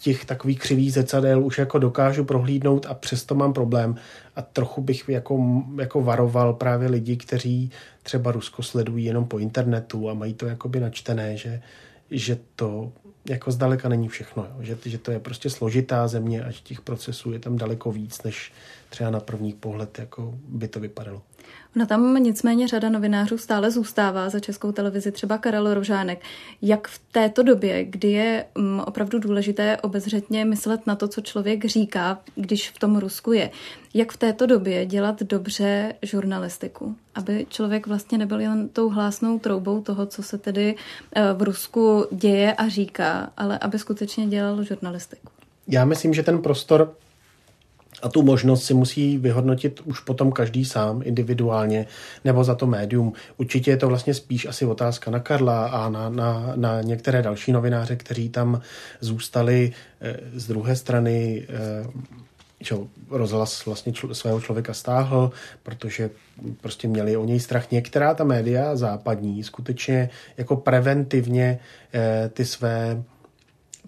těch takových křivých zrcadel už jako dokážu prohlídnout a přesto mám problém. A trochu bych jako, jako varoval právě lidi, kteří třeba Rusko sledují jenom po internetu a mají to jakoby načtené, že, že to jako zdaleka není všechno, jo. Že, že to je prostě složitá země a těch procesů je tam daleko víc, než třeba na první pohled jako by to vypadalo. No tam nicméně řada novinářů stále zůstává za českou televizi, třeba Karel Rožánek. Jak v této době, kdy je mm, opravdu důležité obezřetně myslet na to, co člověk říká, když v tom Rusku je, jak v této době dělat dobře žurnalistiku, aby člověk vlastně nebyl jen tou hlásnou troubou toho, co se tedy eh, v Rusku děje a říká, ale aby skutečně dělal žurnalistiku? Já myslím, že ten prostor A tu možnost si musí vyhodnotit už potom každý sám individuálně nebo za to médium. Určitě je to vlastně spíš asi otázka na Karla a na, na, na některé další novináře, kteří tam zůstali eh, z druhé strany že rozhlas vlastně čl- svého člověka stáhl, protože prostě měli o něj strach. Některá ta média západní skutečně jako preventivně eh, ty své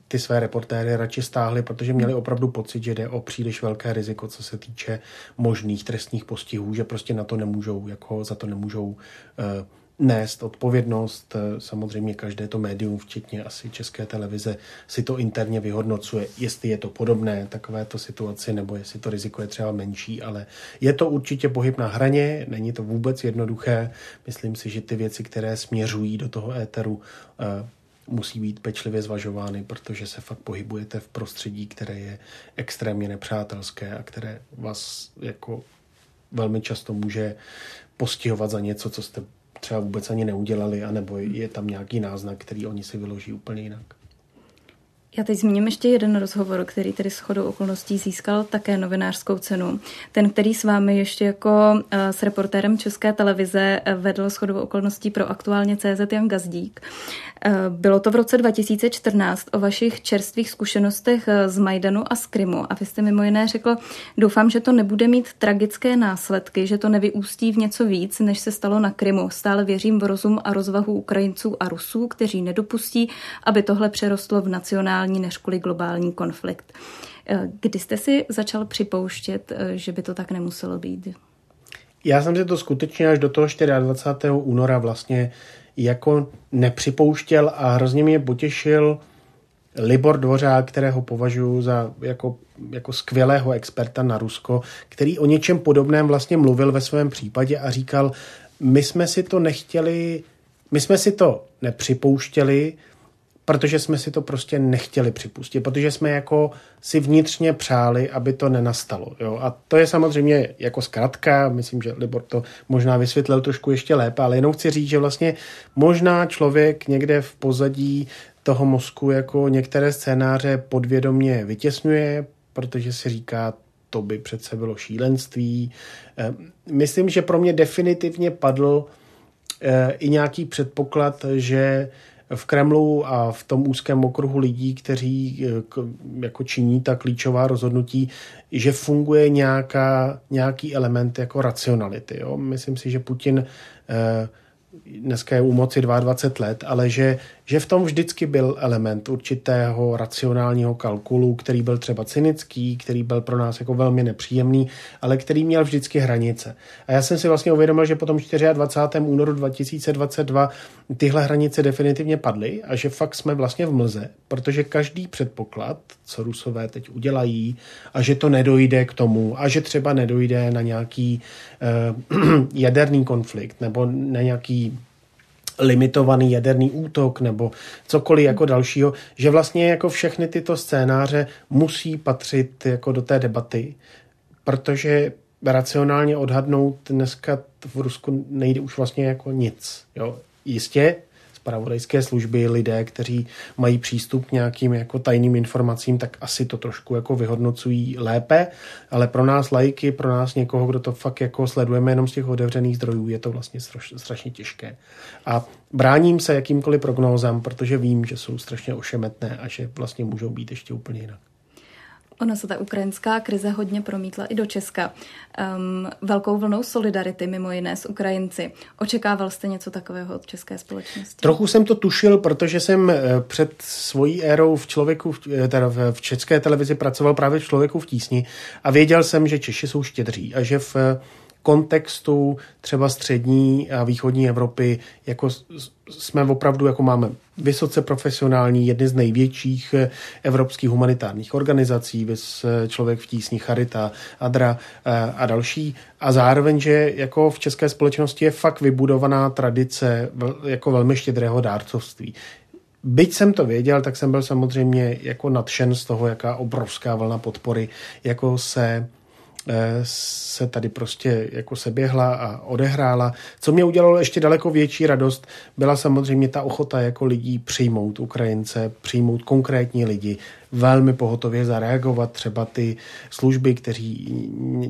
ty své reportéry radši stáhli, protože měli opravdu pocit, že jde o příliš velké riziko, co se týče možných trestních postihů, že prostě na to nemůžou, jako za to nemůžou eh, nést odpovědnost. Samozřejmě každé to médium, včetně asi české televize, si to interně vyhodnocuje, jestli je to podobné takovéto situaci, nebo jestli to riziko je třeba menší, ale je to určitě pohyb na hraně, není to vůbec jednoduché. Myslím si, že ty věci, které směřují do toho éteru, eh, musí být pečlivě zvažovány, protože se fakt pohybujete v prostředí, které je extrémně nepřátelské a které vás jako velmi často může postihovat za něco, co jste třeba vůbec ani neudělali, anebo je tam nějaký náznak, který oni si vyloží úplně jinak. Já teď zmíním ještě jeden rozhovor, který tedy s chodou okolností získal také novinářskou cenu. Ten, který s vámi ještě jako eh, s reportérem České televize eh, vedl s chodou okolností pro aktuálně CZ Jan Gazdík. Eh, bylo to v roce 2014 o vašich čerstvých zkušenostech z Majdanu a z Krymu a vy jste mimo jiné řekl, doufám, že to nebude mít tragické následky, že to nevyústí v něco víc, než se stalo na Krymu. Stále věřím v rozum a rozvahu Ukrajinců a Rusů, kteří nedopustí, aby tohle přerostlo v nacionální regionální než kvůli globální konflikt. Eh, kdy jste si začal připouštět, eh, že by to tak nemuselo být? Já jsem si to skutečně až do toho 24. února vlastně jako nepřipouštěl a hrozně mě potěšil Libor Dvořák, kterého považuji za jako, jako skvělého experta na Rusko, který o něčem podobném vlastně mluvil ve svém případě a říkal, my jsme si to nechtěli, my jsme si to nepřipouštěli, protože jsme si to prostě nechtěli připustit, protože jsme jako si vnitřně přáli, aby to nenastalo. Jo? A to je samozřejmě jako zkratka, myslím, že Libor to možná vysvětlil trošku ještě lépe, ale jenom chci říct, že vlastně možná člověk někde v pozadí toho mozku jako některé scénáře podvědomně vytěsňuje, protože si říká, to by přece bylo šílenství. Eh, myslím, že pro mě definitivně padl eh, i nějaký předpoklad, že v Kremlu a v tom úzkém okruhu lidí, kteří eh, jako činí ta klíčová rozhodnutí, že funguje nějaká, nějaký element jako racionality. Jo? Myslím si, že Putin eh, dneska je u moci 22 let, ale že, že v tom vždycky byl element určitého racionálního kalkulu, který byl třeba cynický, který byl pro nás jako velmi nepříjemný, ale který měl vždycky hranice. A já jsem si vlastně uvědomil, že po tom 24. únoru 2022 tyhle hranice definitivně padly a že fakt jsme vlastně v mlze, protože každý předpoklad, co Rusové teď udělají a že to nedojde k tomu a že třeba nedojde na nějaký uh, jaderný konflikt nebo na nějaký limitovaný jaderný útok nebo cokoliv jako dalšího, že vlastně jako všechny tyto scénáře musí patřit jako do té debaty, protože racionálně odhadnout dneska v Rusku nejde už vlastně jako nic. Jo. Jistě spravodajské služby, lidé, kteří mají přístup k nějakým jako tajným informacím, tak asi to trošku jako vyhodnocují lépe, ale pro nás lajky, pro nás někoho, kdo to fakt jako sledujeme jenom z těch otevřených zdrojů, je to vlastně strašně těžké. A bráním se jakýmkoliv prognózám, protože vím, že jsou strašně ošemetné a že vlastně můžou být ještě úplně jinak. Ona se ta ukrajinská krize hodně promítla i do Česka. Um, velkou vlnou solidarity, mimo jiné s Ukrajinci. Očekával jste něco takového od české společnosti? Trochu jsem to tušil, protože jsem eh, před svojí érou v člověku, eh, teda v české televizi pracoval právě v člověku v tísni a věděl jsem, že Češi jsou štědří a že v kontextu třeba střední a východní Evropy jako jsme opravdu, jako máme vysoce profesionální, jedny z největších eh, evropských humanitárních organizací, vys eh, Člověk v tísni, Charita, Adra eh, a další. A zároveň, že jako v české společnosti je fakt vybudovaná tradice jako velmi štědrého dárcovství. Byť jsem to věděl, tak jsem byl samozřejmě jako nadšen z toho, jaká obrovská vlna podpory jako se se tady prostě jako se běhla a odehrála. Co mě udělalo ještě daleko větší radost, byla samozřejmě ta ochota jako lidí přijmout Ukrajince, přijmout konkrétní lidi, velmi pohotově zareagovat. Třeba ty služby, kteří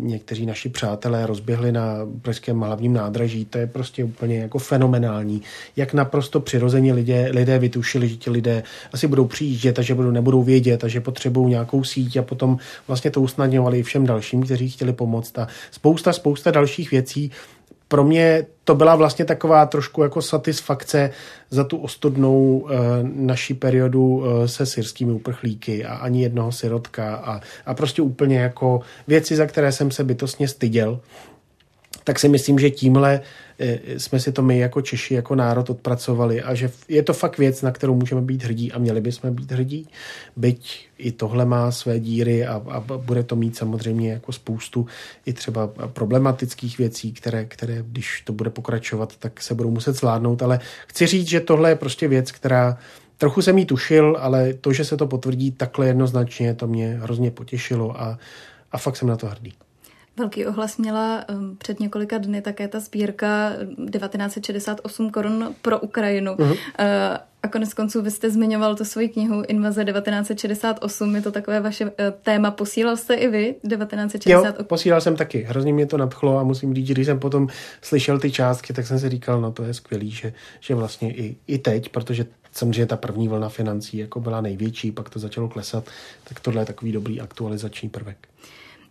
někteří naši přátelé rozběhli na pražském hlavním nádraží, to je prostě úplně jako fenomenální. Jak naprosto přirozeně lidé, lidé vytušili, že ti lidé asi budou přijíždět a že budou, nebudou vědět a že potřebují nějakou síť a potom vlastně to usnadňovali i všem dalším, kteří chtěli pomoct a spousta, spousta dalších věcí, pro mě to byla vlastně taková trošku jako satisfakce za tu ostudnou e, naší periodu e, se syrskými uprchlíky a ani jednoho sirotka a, a prostě úplně jako věci, za které jsem se bytostně styděl tak si myslím, že tímhle eh, jsme si to my jako Češi, jako národ odpracovali a že je to fakt věc, na kterou můžeme být hrdí a měli bychom být hrdí, byť i tohle má své díry a, a bude to mít samozřejmě jako spoustu i třeba problematických věcí, které, které, když to bude pokračovat, tak se budou muset zvládnout, ale chci říct, že tohle je prostě věc, která Trochu jsem jí tušil, ale to, že se to potvrdí takhle jednoznačně, to mě hrozně potěšilo a, a fakt jsem na to hrdý. Velký ohlas měla um, před několika dny také ta sbírka 1968 korun pro Ukrajinu. Uh-huh. Uh, a konec konců vy jste zmiňoval tu svoji knihu Invaze 1968, je to takové vaše uh, téma. Posílal jste i vy 1968? Jo, posílal jsem taky. Hrozně mě to nadchlo a musím říct, když jsem potom slyšel ty částky, tak jsem si říkal, no to je skvělý, že, že vlastně i, i teď, protože samozřejmě ta první vlna financí jako byla největší, pak to začalo klesat, tak tohle je takový dobrý aktualizační prvek.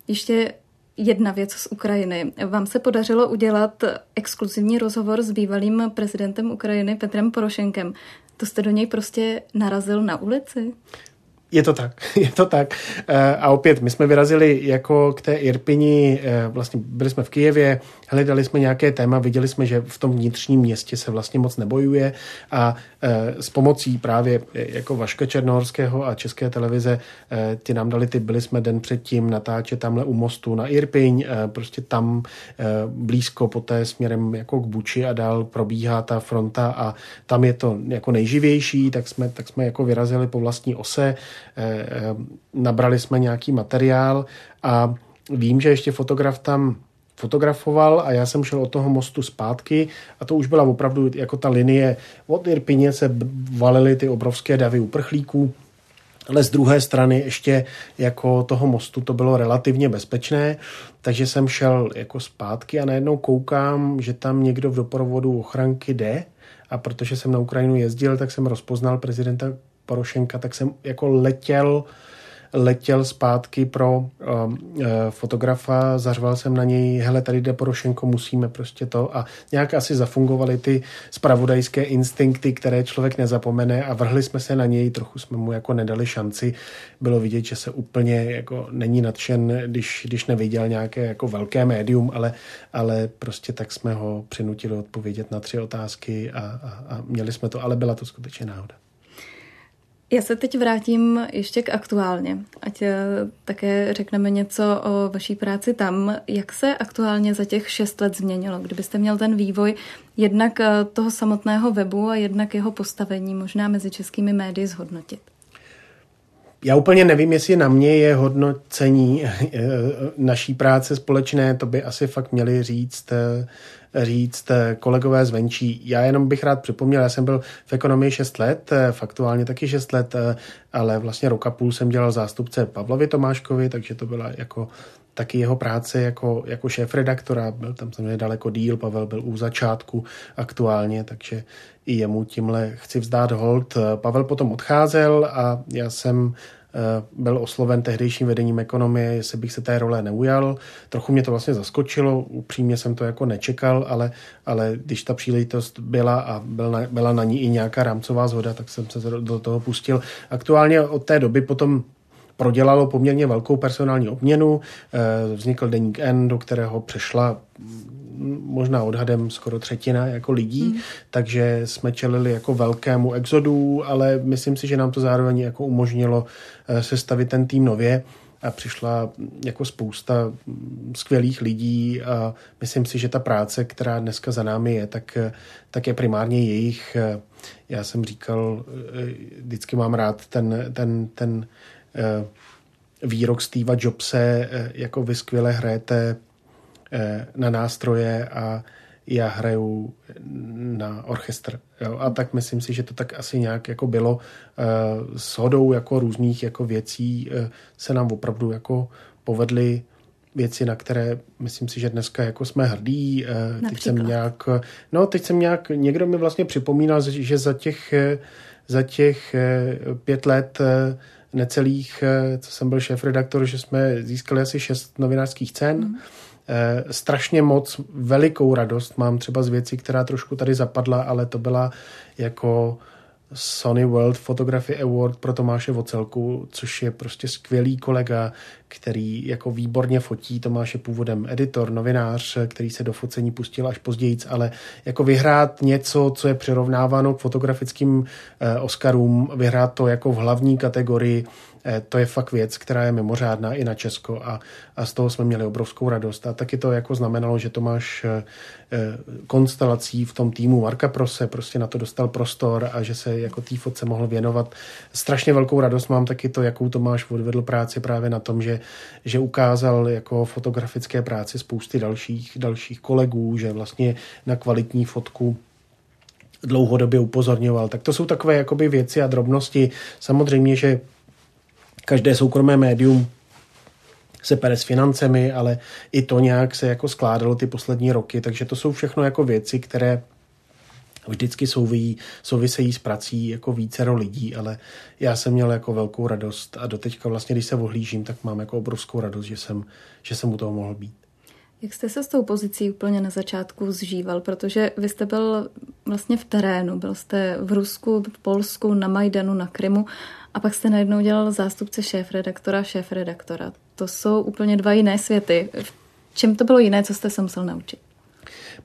Ještě jedna věc z Ukrajiny. Vám se podařilo udělat exkluzivní rozhovor s bývalým prezidentem Ukrajiny Petrem Porošenkem. To jste do něj prostě narazil na ulici? Je to tak, je to tak. Eh, a opět, my jsme vyrazili jako k té Irpini, eh, vlastně byli jsme v Kijevě, hledali jsme nějaké téma, viděli jsme, že v tom vnitřním městě se vlastně moc nebojuje a eh, s pomocí právě jako Vaška Černohorského a České televize ti nám dali ty, byli jsme den předtím natáčet tamhle u mostu na Irpiň, prostě tam blízko poté směrem jako k Buči a dál probíhá ta fronta a tam je to jako nejživější, tak jsme, tak jsme jako vyrazili po vlastní ose, nabrali jsme nějaký materiál a vím, že ještě fotograf tam fotografoval a já jsem šel od toho mostu zpátky a to už byla opravdu jako ta linie. Od Irpině se valily ty obrovské davy uprchlíků, ale z druhé strany ještě jako toho mostu to bylo relativně bezpečné, takže jsem šel jako zpátky a najednou koukám, že tam někdo v doprovodu ochranky jde a protože jsem na Ukrajinu jezdil, tak jsem rozpoznal prezidenta Porošenka, tak jsem jako letěl letěl zpátky pro um, uh, fotografa, zařval jsem na něj, hele, tady jde Porošenko, musíme prostě to a nějak asi zafungovaly ty spravodajské instinkty, které člověk nezapomene a vrhli jsme se na něj, trochu jsme mu jako nedali šanci, bylo vidět, že se úplně jako není nadšen, když, když neviděl nějaké jako velké médium, ale, ale prostě tak jsme ho přinutili odpovědět na tři otázky a, a, a měli jsme to, ale byla to skutečně náhoda. Já se teď vrátím ještě k aktuálně, ať eh, také řekneme něco o vaší práci tam. Jak se aktuálně za těch šest let změnilo? Kdybyste měl ten vývoj jednak eh, toho samotného webu a jednak jeho postavení možná mezi českými médii zhodnotit? Já úplně nevím, jestli na mě je hodnocení eh, naší práce společné, to by asi fakt měli říct říct eh, kolegové zvenčí. Já jenom bych rád připomněl, já jsem byl v ekonomii 6 let, eh, faktuálně taky 6 let, eh, ale vlastně roka půl jsem dělal zástupce Pavlovi Tomáškovi, takže to byla jako taky jeho práce jako, jako šéf redaktora, byl tam samozřejmě daleko díl, Pavel byl u začátku aktuálně, takže i jemu tímhle chci vzdát hold. Pavel potom odcházel a já jsem byl osloven tehdejším vedením ekonomie, jestli bych se té role neujal. Trochu mě to vlastně zaskočilo, upřímně jsem to jako nečekal, ale, ale když ta příležitost byla a byl na, byla na ní i nějaká rámcová zhoda, tak jsem se do toho pustil. Aktuálně od té doby potom prodělalo poměrně velkou personální obměnu. Eh, vznikl deník N, do kterého přešla možná odhadem skoro třetina jako lidí, mm. takže jsme čelili jako velkému exodu, ale myslím si, že nám to zároveň jako umožnilo eh, sestavit ten tým nově a přišla jako spousta skvělých lidí a myslím si, že ta práce, která dneska za námi je, tak, tak je primárně jejich. Já jsem říkal, eh, vždycky mám rád ten, ten, ten eh, výrok Steva Jobse, jako vy skvěle hrajete Eh, na nástroje a já hraju na orchestr. Jo? A tak myslím si, že to tak asi nějak jako bylo. S hodou jako různých jako věcí se nám opravdu jako povedly věci, na které myslím si, že dneska jako jsme hrdí. Například. Teď jsem nějak, no teď jsem nějak, někdo mi vlastně připomínal, že za těch, za těch pět let necelých, co jsem byl šéf-redaktor, že jsme získali asi šest novinářských cen. Mm. Strašně moc velikou radost mám třeba z věcí, která trošku tady zapadla, ale to byla jako Sony World Photography Award pro Tomáše Vocelku, což je prostě skvělý kolega, který jako výborně fotí. Tomáš je původem editor, novinář, který se do focení pustil až později, ale jako vyhrát něco, co je přirovnáváno k fotografickým eh, Oscarům, vyhrát to jako v hlavní kategorii Eh, to je fakt věc, která je mimořádná i na Česko a, a z toho jsme měli obrovskou radost. A taky to jako znamenalo, že Tomáš eh, eh, konstelací v tom týmu Marka Prose prostě na to dostal prostor a že se jako té fotce mohl věnovat. Strašně velkou radost mám taky to, jakou Tomáš odvedl práci právě na tom, že, že ukázal jako fotografické práci spousty dalších, dalších kolegů, že vlastně na kvalitní fotku dlouhodobě upozorňoval. Tak to jsou takové jakoby věci a drobnosti. Samozřejmě, že každé soukromé médium se pere s financemi, ale i to nějak se jako skládalo ty poslední roky, takže to jsou všechno jako věci, které vždycky souvijí, souvisejí s prací jako vícero lidí, ale já jsem měl jako velkou radost a doteďka vlastně, když se ohlížím, tak mám jako obrovskou radost, že jsem, že jsem u toho mohl být. Jak jste se s tou pozicí úplně na začátku zžíval? Protože vy jste byl vlastně v terénu, byl jste v Rusku, v Polsku, na Majdanu, na Krymu a pak jste najednou dělal zástupce šéf-redaktora, šéf-redaktora. To jsou úplně dva jiné světy. V čem to bylo jiné, co jste se musel naučit?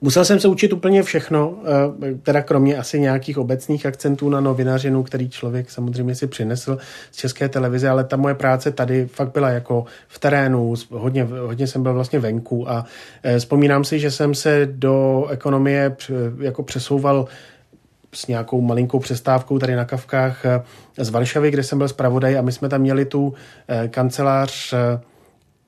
Musel jsem se učit úplně všechno, eh, teda kromě asi nějakých obecných akcentů na novinařinu, který člověk samozřejmě si přinesl z české televize, ale ta moje práce tady fakt byla jako v terénu, hodně, hodně jsem byl vlastně venku a eh, vzpomínám si, že jsem se do ekonomie jako přesouval s nějakou malinkou přestávkou tady na Kavkách eh, z Varšavy, kde jsem byl zpravodaj a my jsme tam měli tu kancelář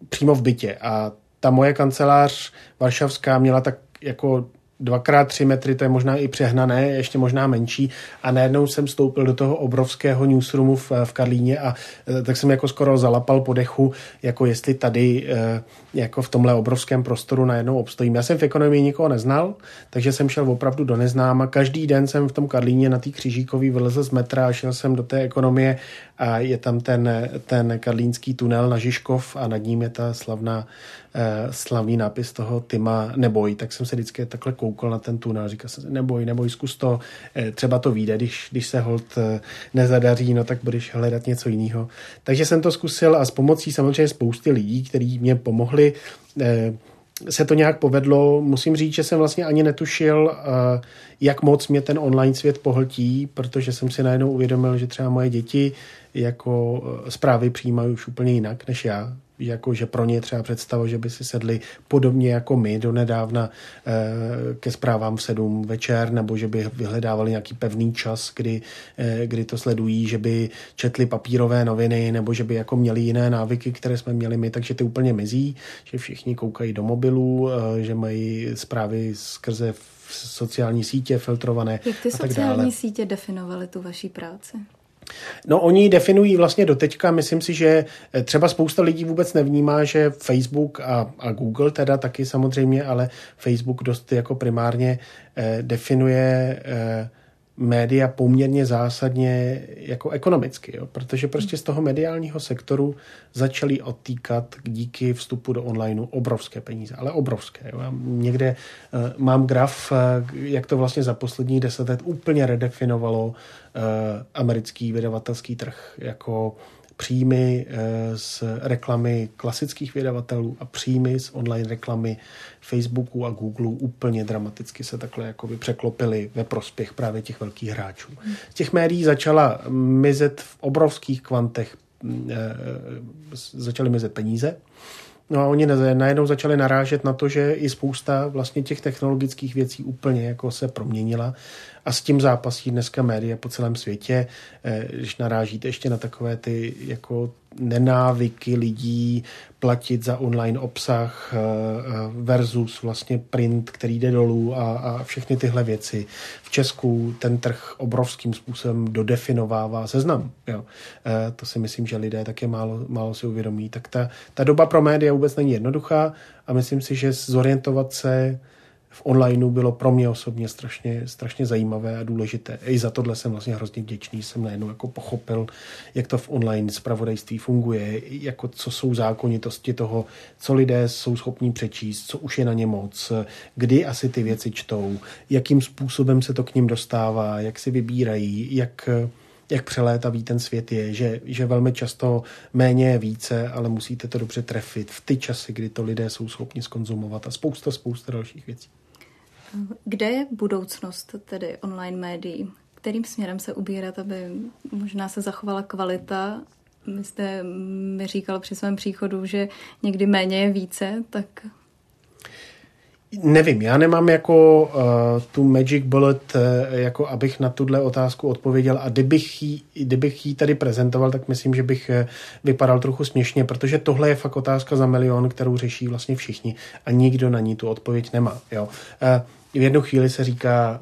přímo v bytě. A ta moje kancelář varšavská měla tak jako dvakrát tři metry, to je možná i přehnané, ještě možná menší a najednou jsem vstoupil do toho obrovského newsroomu v, v Karlíně a e, tak jsem jako skoro zalapal po dechu, jako jestli tady e, jako v tomhle obrovském prostoru najednou obstojím. Já jsem v ekonomii nikoho neznal, takže jsem šel opravdu do neznáma. Každý den jsem v tom Karlíně na té křížíkový vylezl z metra a šel jsem do té ekonomie a je tam ten, ten karlínský tunel na Žižkov a nad ním je ta slavná Eh, slavný nápis toho Tima Neboj, tak jsem se vždycky takhle koukal na ten tunel, říkal jsem neboj, neboj, zkus to, eh, třeba to vyjde, když, když se hold eh, nezadaří, no tak budeš hledat něco jiného. Takže jsem to zkusil a s pomocí samozřejmě spousty lidí, kteří mě pomohli, se to nějak povedlo. Musím říct, že jsem vlastně ani netušil, jak moc mě ten online svět pohltí, protože jsem si najednou uvědomil, že třeba moje děti jako zprávy přijímají už úplně jinak než já jako že pro ně třeba představa, že by si sedli podobně jako my do nedávna eh, ke zprávám v sedm večer, nebo že by vyhledávali nějaký pevný čas, kdy, eh, kdy to sledují, že by četli papírové noviny, nebo že by jako měli jiné návyky, které jsme měli my, takže ty úplně mizí, že všichni koukají do mobilů, eh, že mají zprávy skrze sociální sítě filtrované. Jak ty a tak sociální dále. sítě definovaly tu vaší práci? No oni definují vlastně doteďka, myslím si, že eh, třeba spousta lidí vůbec nevnímá, že Facebook a, a Google teda taky samozřejmě, ale Facebook dost jako primárně eh, definuje eh, média poměrně zásadně jako ekonomicky, jo? protože prostě z toho mediálního sektoru začaly odtýkat díky vstupu do onlineu obrovské peníze, ale obrovské. Jo? Já někde uh, mám graf, uh, jak to vlastně za posledních deset let úplně redefinovalo uh, americký vydavatelský trh jako příjmy z reklamy klasických vydavatelů a příjmy z online reklamy Facebooku a Google úplně dramaticky se takhle jakoby překlopily ve prospěch právě těch velkých hráčů. Z těch médií začala mizet v obrovských kvantech, e, začaly mizet peníze. No a oni najednou začali narážet na to, že i spousta vlastně těch technologických věcí úplně jako se proměnila a s tím zápasí dneska média po celém světě, e, když narážíte ještě na takové ty jako nenávyky lidí platit za online obsah eh, eh, versus vlastně print, který jde dolů a, a všechny tyhle věci. V Česku ten trh obrovským způsobem dodefinovává seznam. Jo. Eh, to si myslím, že lidé také málo, málo si uvědomí. Tak ta, ta doba pro média vůbec není jednoduchá a myslím si, že zorientovat se v onlineu bylo pro mě osobně strašně, strašně zajímavé a důležité. I za tohle jsem vlastně hrozně vděčný. Jsem najednou jako pochopil, jak to v online spravodajství funguje, jako co jsou zákonitosti toho, co lidé jsou schopní přečíst, co už je na ně moc, kdy asi ty věci čtou, jakým způsobem se to k ním dostává, jak si vybírají, jak jak přelétavý ten svět je, že, že velmi často méně je více, ale musíte to dobře trefit v ty časy, kdy to lidé jsou schopni skonzumovat a spousta, spousta dalších věcí. Kde je budoucnost tedy online médií? Kterým směrem se ubírat, aby možná se zachovala kvalita? Vy jste mi říkal při svém příchodu, že někdy méně je více, tak Nevím, já nemám jako uh, tu magic bullet, uh, jako abych na tuhle otázku odpověděl a kdybych jí, kdybych jí tady prezentoval, tak myslím, že bych uh, vypadal trochu směšně, protože tohle je fakt otázka za milion, kterou řeší vlastně všichni a nikdo na ní tu odpověď nemá. Jo? Uh, v jednu chvíli se říká,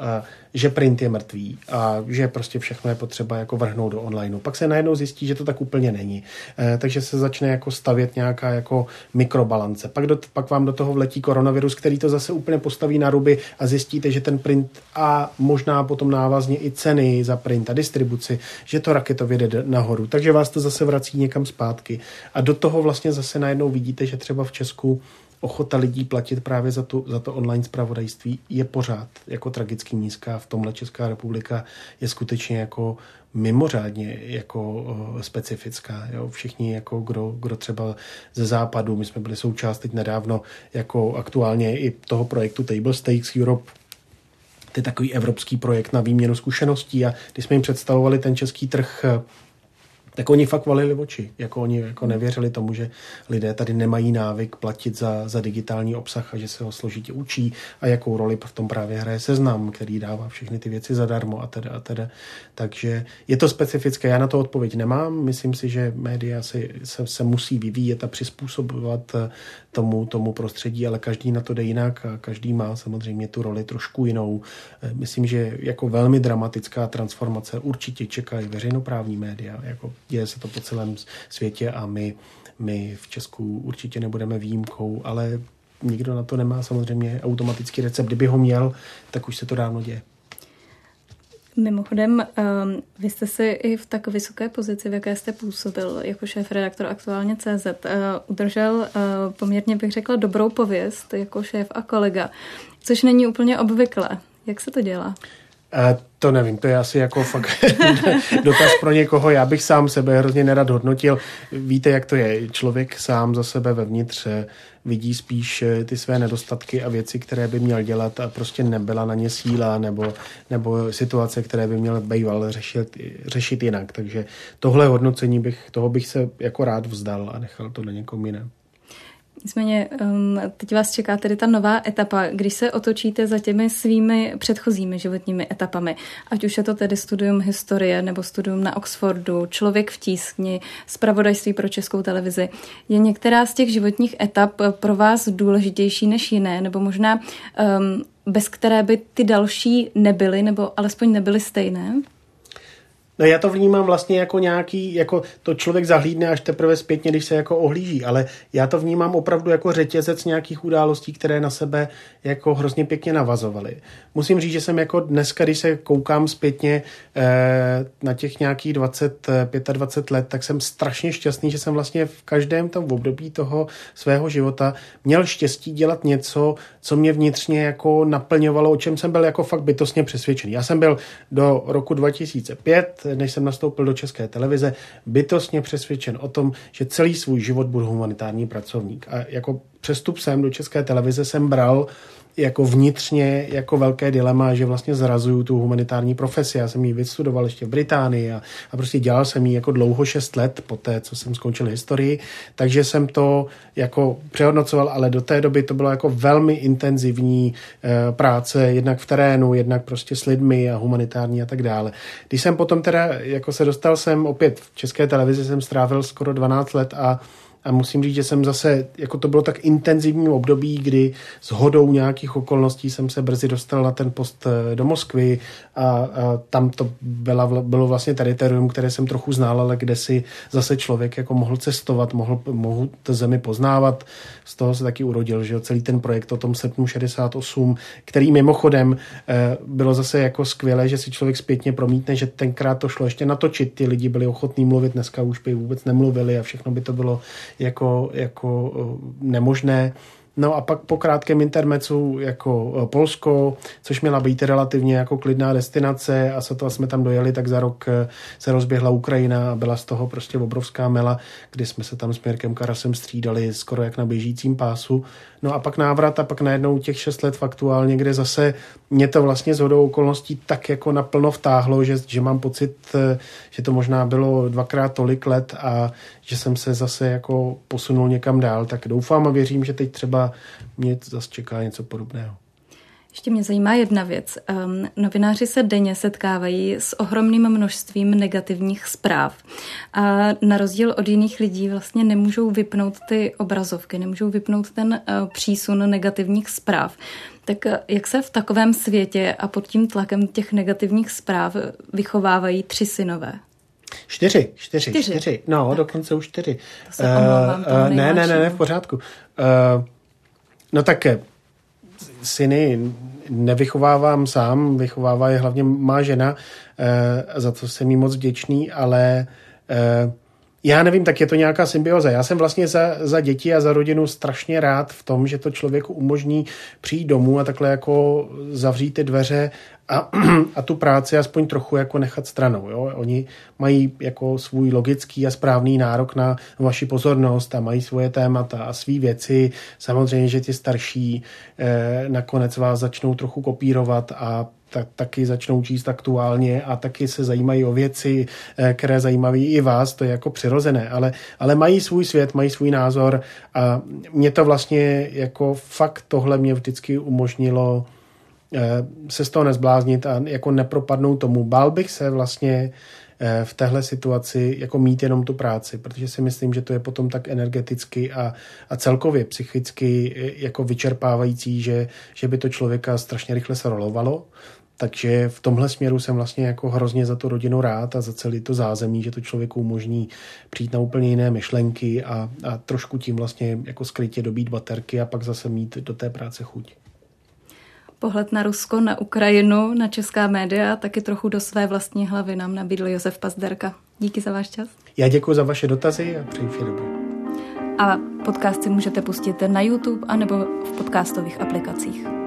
že print je mrtvý a že prostě všechno je potřeba jako vrhnout do onlineu. Pak se najednou zjistí, že to tak úplně není. E, takže se začne jako stavět nějaká jako mikrobalance. Pak, do, pak vám do toho vletí koronavirus, který to zase úplně postaví na ruby a zjistíte, že ten print a možná potom návazně i ceny za print a distribuci, že to raketově jde nahoru. Takže vás to zase vrací někam zpátky. A do toho vlastně zase najednou vidíte, že třeba v Česku ochota lidí platit právě za, tu, za to online zpravodajství je pořád jako tragicky nízká. V tomhle Česká republika je skutečně jako mimořádně jako uh, specifická. Jo? Všichni, jako kdo, kdo třeba ze západu, my jsme byli součást teď nedávno jako aktuálně i toho projektu Table Stakes Europe, to je takový evropský projekt na výměnu zkušeností a když jsme jim představovali ten český trh tak oni fakt valili oči. Jako oni jako nevěřili tomu, že lidé tady nemají návyk platit za, za digitální obsah a že se ho složitě učí a jakou roli v tom právě hraje seznam, který dává všechny ty věci zadarmo a teda a teda. Takže je to specifické. Já na to odpověď nemám. Myslím si, že média si, se, se musí vyvíjet a přizpůsobovat eh, tomu, tomu prostředí, ale každý na to jde jinak a každý má samozřejmě tu roli trošku jinou. Eh, myslím, že jako velmi dramatická transformace určitě čekají veřejnoprávní média, jako děje se to po celém světě a my, my v Česku určitě nebudeme výjimkou, ale nikdo na to nemá samozřejmě automatický recept. Kdyby ho měl, tak už se to dávno děje. Mimochodem, um, vy jste si i v tak vysoké pozici, v jaké jste působil jako šéf redaktor aktuálně CZ, uh, udržel uh, poměrně, bych řekla, dobrou pověst jako šéf a kolega, což není úplně obvyklé. Jak se to dělá? Uh, to nevím, to je asi jako fakt dotaz pro někoho. Já bych sám sebe hrozně nerad hodnotil. Víte, jak to je. Člověk sám za sebe vevnitř eh, vidí spíš eh, ty své nedostatky a věci, které by měl dělat a prostě nebyla na ně síla nebo, nebo situace, které by měl býval řešit, řešit jinak. Takže tohle hodnocení bych, toho bych se jako rád vzdal a nechal to na někom jiném. Nicméně um, teď vás čeká tedy ta nová etapa, když se otočíte za těmi svými předchozími životními etapami, ať už je to tedy studium historie nebo studium na Oxfordu, člověk v tísni, zpravodajství pro českou televizi. Je některá z těch životních etap pro vás důležitější než jiné, nebo možná um, bez které by ty další nebyly, nebo alespoň nebyly stejné? No já to vnímám vlastně jako nějaký, jako to člověk zahlídne až teprve zpětně, když se jako ohlíží, ale já to vnímám opravdu jako řetězec nějakých událostí, které na sebe jako hrozně pěkně navazovaly. Musím říct, že jsem jako dneska, když se koukám zpětně eh, na těch nějakých 20, 25 let, tak jsem strašně šťastný, že jsem vlastně v každém tom období toho svého života měl štěstí dělat něco, co mě vnitřně jako naplňovalo, o čem jsem byl jako fakt bytostně přesvědčený. Já jsem byl do roku 2005 než jsem nastoupil do České televize, bytostně přesvědčen o tom, že celý svůj život budu humanitární pracovník. A jako přestup sem do České televize jsem bral jako vnitřně jako velké dilema, že vlastně zrazuju tu humanitární profesi. Já jsem ji vystudoval ještě v Británii a, a prostě dělal jsem ji jako dlouho 6 let po té, co jsem skončil historii, takže jsem to jako přehodnocoval, ale do té doby to bylo jako velmi intenzivní e, práce, jednak v terénu, jednak prostě s lidmi a humanitární a tak dále. Když jsem potom teda jako se dostal jsem opět v České televizi, jsem strávil skoro 12 let a a musím říct, že jsem zase, jako to bylo tak intenzivní období, kdy s hodou nějakých okolností jsem se brzy dostal na ten post eh, do Moskvy a, a tam to byla, bylo vlastně teritorium, které jsem trochu znal, ale kde si zase člověk jako mohl cestovat, mohl, mohl to zemi poznávat. Z toho se taky urodil, že celý ten projekt o tom srpnu 68, který mimochodem eh, bylo zase jako skvělé, že si člověk zpětně promítne, že tenkrát to šlo ještě natočit, ty lidi byli ochotní mluvit, dneska už by vůbec nemluvili a všechno by to bylo jako, jako eh, nemožné. No a pak po krátkém intermecu jako eh, Polsko, což měla být relativně jako klidná destinace a sotva jsme tam dojeli, tak za rok eh, se rozběhla Ukrajina a byla z toho prostě obrovská mela, kdy jsme se tam s Mirkem Karasem střídali skoro jak na běžícím pásu. No a pak návrat a pak najednou těch šest let faktuálně, kde zase mě to vlastně z hodou okolností tak jako naplno vtáhlo, že, že mám pocit, že to možná bylo dvakrát tolik let a že jsem se zase jako posunul někam dál, tak doufám a věřím, že teď třeba mě zase čeká něco podobného. Ještě mě zajímá jedna věc. Um, novináři se denně setkávají s ohromným množstvím negativních zpráv. A na rozdíl od jiných lidí vlastně nemůžou vypnout ty obrazovky, nemůžou vypnout ten uh, přísun negativních zpráv. Tak uh, jak se v takovém světě a pod tím tlakem těch negativních zpráv vychovávají tři synové? Čtyři, čtyři, čtyři. čtyři. No, tak. dokonce už čtyři. Omlouvám, uh, ne, ne, ne, ne, v pořádku. Uh, no tak syny nevychovávám sám, vychovává je hlavně má žena, uh, za to jsem jí moc vděčný, ale uh, já nevím, tak je to nějaká symbioza. Já jsem vlastně za, za děti a za rodinu strašně rád v tom, že to člověku umožní přijít domů a takhle jako zavřít ty dveře a, a tu práci aspoň trochu jako nechat stranou. Jo? Oni mají jako svůj logický a správný nárok na vaši pozornost a mají svoje témata a své věci. Samozřejmě, že ti starší eh, nakonec vás začnou trochu kopírovat a tak, taky začnou číst aktuálně a taky se zajímají o věci, eh, které zajímaví i vás, to je jako přirozené, ale, ale mají svůj svět, mají svůj názor a mě to vlastně jako fakt tohle mě vždycky umožnilo se z toho nezbláznit a jako nepropadnout tomu. Bál bych se vlastně eh, v téhle situaci jako mít jenom tu práci, protože si myslím, že to je potom tak energeticky a, a celkově psychicky eh, jako vyčerpávající, že, že by to člověka strašně rychle rolovalo. Takže v tomhle směru jsem vlastně jako hrozně za tu rodinu rád a za celý to zázemí, že to člověku umožní přijít na úplně jiné myšlenky a, a trošku tím vlastně jako skrytě dobít baterky a pak zase mít do té práce chuť pohled na Rusko, na Ukrajinu, na česká média, taky trochu do své vlastní hlavy nám nabídl Josef Pazderka. Díky za váš čas. Já děkuji za vaše dotazy a přeji vše dobré. A podcast si můžete pustit na YouTube anebo v podcastových aplikacích.